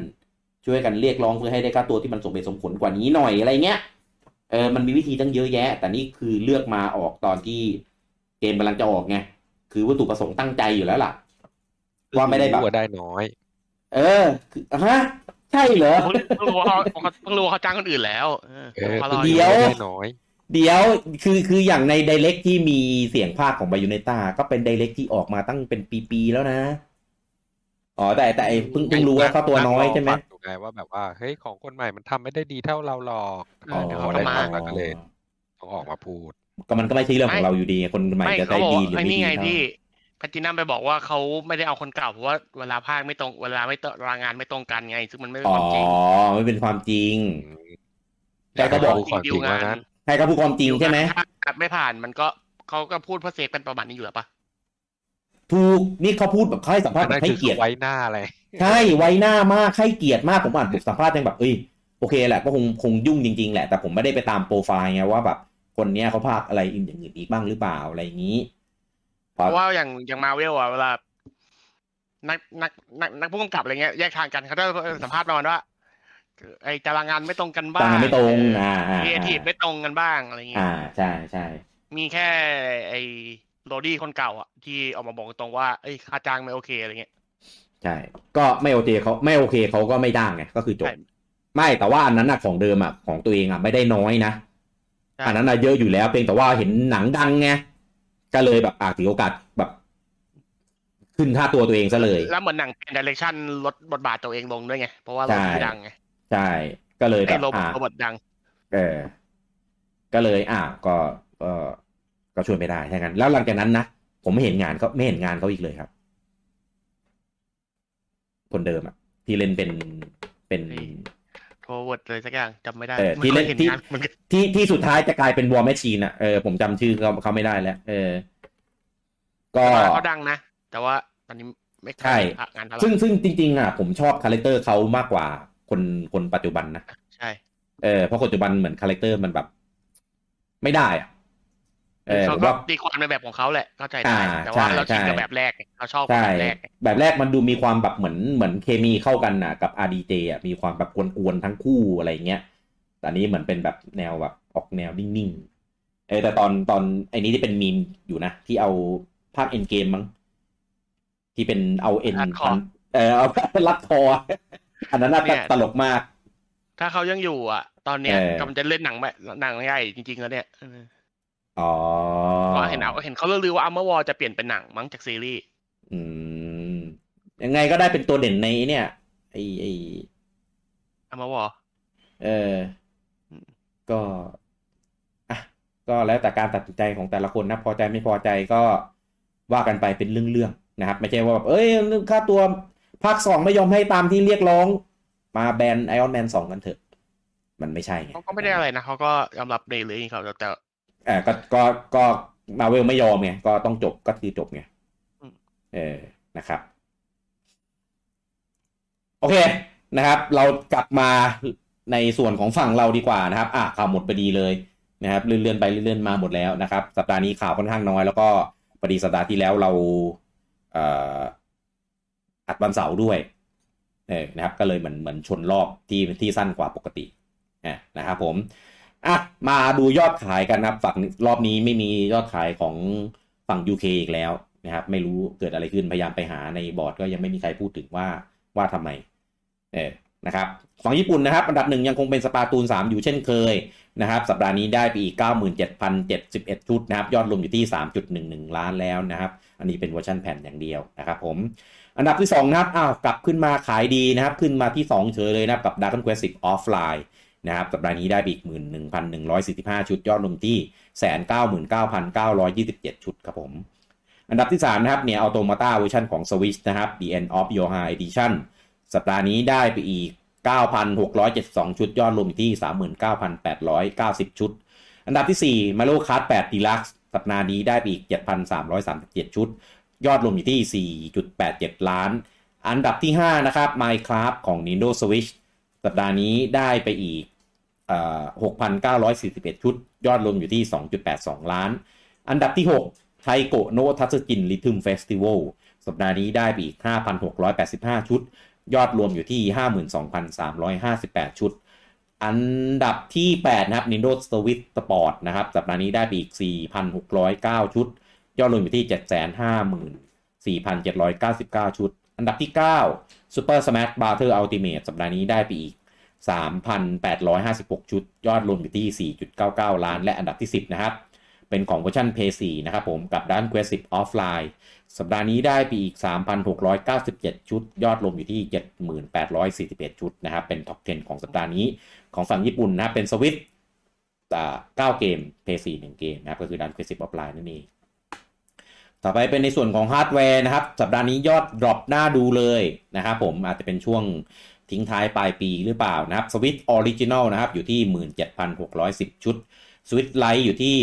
ช่วยกันเรียกร้องเพื่อให้ได้ค่าตัวที่มันสมเหตุสมผลกว่านี้หน่อยอะไรเงี้ยเออมันมีวิธีตั้งเยอะแยะ แต่นี่คือเลือกมาออกตอนที่ เกมกำลังจะออกไงคือวัตถุประสงค์ตั้งใจอยู่แล้วล่ะ ว่าไม่ได้แบบรู้ว่าได้น้อย เออคือฮะใช่เหรอเพิ่งเพิ่งรู้ว่าเขาเพิ่งรู้ว่าเขาจ้างคนอื่นแล้วเออเออเขารอเพิ่งอยู่เดี๋ยวรู้าได้น้อยเดี๋ยวคือคืออย่างในไดเ c กที่มีเสียงภาคของบายูเนต้าก็เป็นไดเ c กที่ออกมาตั้งเป็นปีๆแล้วนะ อ๋อแต่แต่ไอ้เพิ่งเพิ่งรู้ว่าเขาตัวน้อยใช่ไหมนั่งรฟังอยู่ไงว่าแบบว่าเฮ้ยของคนใหม่มันทำไม่ได้ดีเท่าเราหรอกเออเดี๋ยวเขาได้ก็มาฟังแล้วก็เลยต้องออกมาพูด ก็มันก็ไม่ใช่เรื่องของเราอยู่ดี คนใหม่ไม่จะเขาได้บอกดีว่าหรือไอ้ไม่นี่ดีไงเท่าพี่แพทตินัมไปบอกว่าเขาไม่ได้เอาคนเก่าเพราะว่าเวลาภาคไม่ตรงเวลาไม่ตรงรายงานไม่ตรงกันไง ซึ่งมันไม่เป็นอ๋อความจริงไม่เป็นความจริงอืมแต่ก็บอกรู้ความจริงว่างั้นใครก็พูดความจริงใช่ไหมถ้าไม่ผ่านมันก็เขาก็พูดเพื่อเซฟกันประมาณนี้อยู่แล้วปะถูกนี่เขาพูดแบบเขาให้สัมภาษณ์แบนั่บนให้คือเกียรติไว้หน้าอะไรใช่ไว้หน้ามากให้เกียรติมากผมอ่านบทสัมภาษณ์ยังแบบเอ้ยโอเคแหละก็คงคงยุ่งจริงๆแหละแต่ผมไม่ได้ไปตามโปรไฟล์ไงว่าแบบ คนเนี้ยเขาพากอะไรอื่นอย่างอื่นอีกบ้างหรือเปล่าอะไรอย่างนี้ เพราะว่าอย่างอย่างมาเวลอะเวลานักนักนักนักผู้กำกับอะไรเงี้ยแยกทางกันเขาจะสัมภาษณ์ประมาณว่าไอตารางงานไม่ตรงกันบ้างตางานไม่ตรงอ่าอ่าครีเอทีฟไม่ตรงกันบ้างอะไรเงี้ยอ่าใช่ใช่มีแค่ไอโรดี้คนเก่าอะที่ออกมาบอกตรงว่าเอ้ยค่าจ้างไม่โอเคอะไรเงี้ยใช่ก็ไม่โอเคเขาไม่โอเคเขาก็ไม่จ้างไงก็คือจบใช่ไม่แต่ว่าอันนั้นอะของเดิมอะของตัวเองอะไม่ได้น้อยนะใช่ อันนั้นอะเยอะอยู่แล้วเพียงแต่ว่าเห็นหนังดังไงก็เลยแบบอาจถือโอกาสแบบ ขึ้นค่าตัวตัวเองซะเลย แล้วเหมือนหนังเป็นดิเรกชันลดบทบาทตัวเองลงด้วยไง เพราะว่าเราใช่ไม่ดังไงใช่ก็เลยแบไอ้บโรบอทอ่าโรบอทดัง เออ ก็เลย อ่าก็ก็ก็ช่วยไม่ได้ถ้างั้นแล้วหลังจากนั้นนะผมไม่เห็นงานเขาไม่เห็นงานเขาอีกเลยครับ คนเดิมอะที่เล่นเป็นเป็น โทรเวิร์ดเลยสักอย่างจำไม่ได้เออไม่ที่เคเล่ยนเห็นที่งานเหมือนกันที่ที่สุดท้ายจะกลายเป็นวอร์แมชชีนอะเออผมจำชื่อเขาเขาไม่ได้แล้ว เออ ก็เขาดังนะ แต่ว่าตอนนี้ไม่ค่อยมีงานเท่าไหร่ใช่ซึ่งซึ่งจริง ๆ อะ ผมชอบ character เขามากกว่าคนคนปัจจุบันนะใช่เออเพราะปัจจุบันเหมือน character มันแบบ ไม่ได้อะ เออเขาผมก็ว่าตีความในแบบของเขาแหละเข้าใจได้อ่าแต่ว่าใช่เราชินกับใช่แบบแรกไงเราชอบใช่แบบแรกไงแบบแรกมันดูมีความแบบเหมือนเหมือนเคมีเข้ากันน่ะกับ RDJ อะมีความแบบกวนๆทั้งคู่อะไรเงี้ยแต่อันนี้เหมือนเป็นแบบแนวแบบออกแนวนิ่งๆเออแต่ตอนตอนไอ้นี้ที่เป็นมีมอยู่นะ ที่เอาภาคเอ็นเกมมั้งที่เป็นเอาเอ็นรัดคอเออเอารัดคออันนั้นน่าเนี่ยตลกมาก ถ้าเขายังอยู่อะ ตอนเนี้ยเออกำลังจะเล่นหนังแบบหนังใหญ่จริงๆแล้วเนี่ยเอออ๋อก็เห็นเอาเห็นเขาเลือว่าอัมเมอร์วอลจะเปลี่ยนเป็นหนังมั้งจากซีรีส์อืม ยังไงก็ได้เป็นตัวเด่นในเนี่ยไอไออัมเมอร์วอลเอออืมก็อะก็แล้วแต่การตัดสินใจของแต่ละคนนะ พอใจไม่พอใจก็ว่ากันไปเป็นเรื่องๆนะครับ ไม่ใช่ว่าแบบเอ้ยค่าตัวภาคสองไม่ยอมให้ตามที่เรียกร้อง มาแบนไอออนแมนสองกันเถอะ มันไม่ใช่ไงเขาก็ไม่ได้อะไรนะเขาก็ยอมรับในเรื่องเขาแต่แต่ เออก็ก็ก็มาเวลไม่ยอมไงก็ต้องจบก็คือจบไงอืมเออนะครับ โอเคนะครับ เรากลับมาในส่วนของฝั่งเราดีกว่านะครับ อะข่าวหมดไปดีเลยนะครับเลื่อนๆไปเลื่อนๆมาหมดแล้วนะครับ สัปดาห์นี้ข่าวค่อนข้างน้อย แล้วก็พอดีสัปดาห์ที่แล้วเราเอ่ออัดวันเสาร์ด้วยเออนะครับ ก็เลยเหมือนเหมือนชนรอบที่ที่สั้นกว่าปกติอะนะครับผม อะมาดูยอดขายกันนะครับฝั่งรอบนี้ไม่มียอดขายของฝั่ง UK อีกแล้วนะครับ ไม่รู้เกิดอะไรขึ้นพยายามไปหาในบอร์ดก็ยังไม่มีใครพูดถึงว่าว่าทำไมเออนะครับฝั่งญี่ปุ่นนะครับอันดับหนึ่งยังคงเป็นสปาตูน 3 อยู่เช่นเคยนะครับ สัปดาห์นี้ได้ไปอีก 97,071 ชุดนะครับ ยอดรวมอยู่ที่ 3.11 ล้านแล้วนะครับ อันนี้เป็นเวอร์ชันแผ่นอย่างเดียวนะครับผมอันดับที่ 2 นะครับอ้าวกลับขึ้นมาขายดีนะครับ ขึ้นมาที่ 2 เฉยเลยนะครับกับ Dragon Quest 10 Offline นะครับสัปดาห์นี้ได้อีก 11,145 ชุดยอดรวมที่ 199,927 ชุดครับผม อันดับที่ 3 นะครับ NieR Automata เวอร์ชันของ Switch นะครับ The End of YoRHa Edition สัปดาห์นี้ได้ไปอีก 9,672 ชุดยอดรวมที่ 39,890 ชุด อันดับที่ 4 Mario Kart 8 Deluxe สัปดาห์นี้ได้ไปอีก 7,337 ชุด ยอดรวมอยู่ที่ 4.87 ล้าน อันดับที่ 5 นะครับ Minecraft ของ Nintendo Switch สัปดาห์นี้ได้ไปอีก 6,941 ชุด ยอดรวมอยู่ที่ 2.82 ล้าน อันดับที่ 6 Taiko no Tatsujin Rhythm Festival สัปดาห์นี้ได้ไปอีก 5,685 ชุด ยอดรวมอยู่ที่ 52,358 ชุด อันดับที่ 8 นะครับ Nintendo Switch Sport นะครับ สัปดาห์นี้ได้ไปอีก 4,609 ชุด ยอดรวมอยู่ที่ 754,799 ชุด อันดับที่ 9 Super Smash Bros. Ultimate สัปดาห์นี้ได้ไปอีก 3,856 ชุด ยอดรวมอยู่ที่ 4.99 ล้าน และอันดับที่ 10 นะครับ เป็นของเวอร์ชัน PS4 นะครับผมกับด้าน Quest 10 Offline สัปดาห์นี้ได้ไปอีก 3,697 ชุด ยอดรวมอยู่ที่ 7,841 ชุดนะครับ เป็นท็อป 10 ของสัปดาห์นี้ ของฝั่งญี่ปุ่นนะครับเป็นสวิต9เกม PS4 1 เกมนะครับ ก็คือด้าน Quest 10 Offline นั่นเองต่อไปเป็นในส่วนของฮาร์ดแวร์นะครับ สัปดาห์นี้ยอด drop น่าดูเลยนะครับผมอาจจะเป็นช่วง ทิ้งท้ายปลายปีหรือเปล่านะครับ Switch original นะครับอยู่ที่ 17,610 ชุด Switch Lite อยู่ที่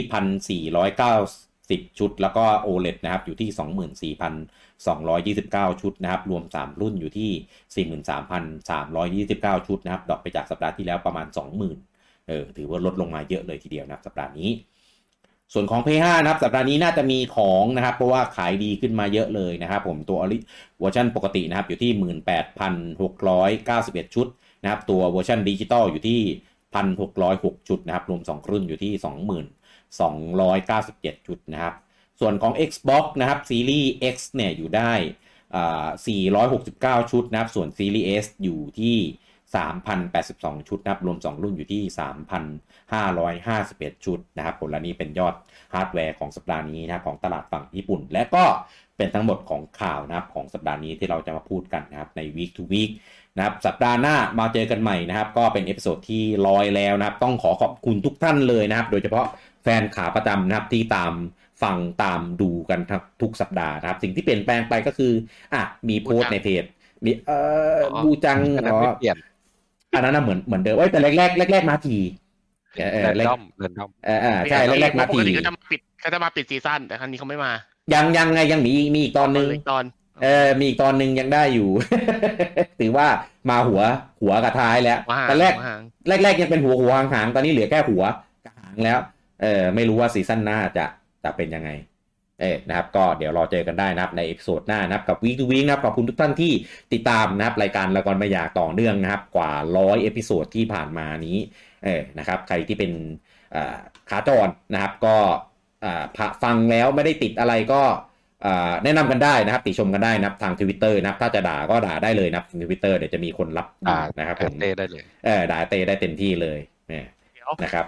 1,490 ชุด แล้วก็ OLED นะครับอยู่ที่ 24,229 ชุดนะครับรวม 3 รุ่นอยู่ที่ 43,329 ชุดนะครับ drop ไปจากสัปดาห์ที่แล้วประมาณ 20,000เออถือว่าลดลงมาเยอะเลยทีเดียวนะครับสัปดาห์นี้ ส่วนของ PS5 นะครับ สัปดาห์นี้น่าจะมีของนะครับ เพราะว่าขายดีขึ้นมาเยอะเลยนะครับผมตัวเวอร์ชันปกตินะครับอยู่ที่ 18,691 ชุดนะครับตัวเวอร์ชันดิจิตอลอยู่ที่ 1,606 ชุดนะครับรวม 2 รุ่นอยู่ที่ 20,297 ชุดนะครับ ส่วนของ Xbox นะครับซีรีส์ X เนี่ยอยู่ได้อ่า469 ชุดนะครับ ส่วนซีรีส์ S อยู่ที่ 3,082 ชุดนะครับ รวม 2 รุ่นอยู่ที่ 3,551 ชุดนะครับ ผลลัพธ์นี้เป็นยอดฮาร์ดแวร์ของสัปดาห์นี้นะครับของตลาดฝั่งญี่ปุ่น และก็เป็นทั้งหมดของข่าวนะครับของสัปดาห์นี้ที่เราจะมาพูดกันนะครับใน week to week นะครับสัปดาห์หน้ามาเจอกันใหม่นะครับ ก็เป็นเอพิโซดที่ลอยแล้วนะครับ ต้องขอขอบคุณทุกท่านเลยนะครับ โดยเฉพาะแฟนขาประจำนะครับที่ตามฟังตามดูกันทุกสัปดาห์นะครับ สิ่งที่เปลี่ยนแปลงไปก็คืออะมีโพสต์ในเพจมีเอ่อบูจังอันนั้นอ๋ อไม่เปลี่ยนอันนั้นนะเหมือนเหมือนเดิมเอ้ยแต่แรกแรกแรกแรกๆมาทีเออเอแรอนแรกดอมแรนดอมเออเออใช่แรกแรกๆมาปทีกติเขาจะมาปิดเขาจะมาปิดซีซั่นแต่ครั้งนี้เขาไม่มา ยังยังไงยังมีมีอีกตอนนึงเลยตอนเออมีอีกตอนนึงยังได้อยู่ ถือว่ามาหัวหัวกับท้ายแล้วมาหาตอนแรกมาหาแรกแรกๆยังเป็นหัวหัวหางหางๆตอนนี้เหลือแค่หัวกับหางแล้ว เออไม่รู้ว่าซีซั่นหน้าจะจะเป็นยังไง เออนะครับก็เดี๋ยวรอเจอกันได้นะครับใน episode หน้านะครับกับวีค to วีคนะครับขอบคุณทุกท่านที่ติดตามนะครับรายการละครไม่อยากต่อเนื่องนะครับกว่าร้อย episode ที่ผ่านมานี้เออนะครับใครที่เป็นอ่าขาจรนะครับก็อ่าพะฟังแล้วไม่ได้ติดอะไรก็อ่าแนะนำกันได้นะครับ ติชมกันได้นะครับทางทวิตเตอร์นะครับ ถ้าจะด่าก็ด่าได้เลยนะครับทวิตเตอร์เดี๋ยวจะมีคนรับด่านะครับผมเต้ได้เลยเออด่าเต้ได้เต็มที่เลยเนี่ยเดี๋ยวนะครับ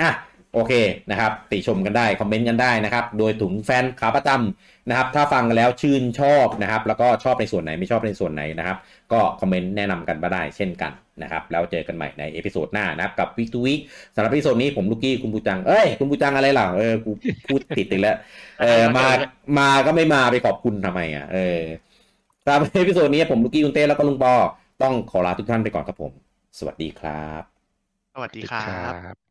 อะ โอเคนะครับ ติชมกันได้ คอมเมนต์กันได้นะครับ โดยเฉพาะแฟนขาประจำนะครับ ถ้าฟังแล้วชื่นชอบนะครับ แล้วก็ชอบในส่วนไหนไม่ชอบในส่วนไหนนะครับ ก็คอมเมนต์แนะนำกันมาได้เช่นกันนะครับ แล้วเจอกันใหม่ใน episode หน้านะครับ กับ week to week สำหรับ episode นี้ผมลูกกี้คุณบูจัง เอ้ย คุณบูจังอะไรล่ะเออกูพูดติดอีกแล้ว เออมามาก็ไม่มาไปขอบคุณทำไมอะเออสำหรับ episode นี้ผมลูกกี้คุณเต้แล้วก็ลุงปอต้องขอลาทุกท่านไปก่อนครับผม สวัสดีครับ สวัสดีครับครับ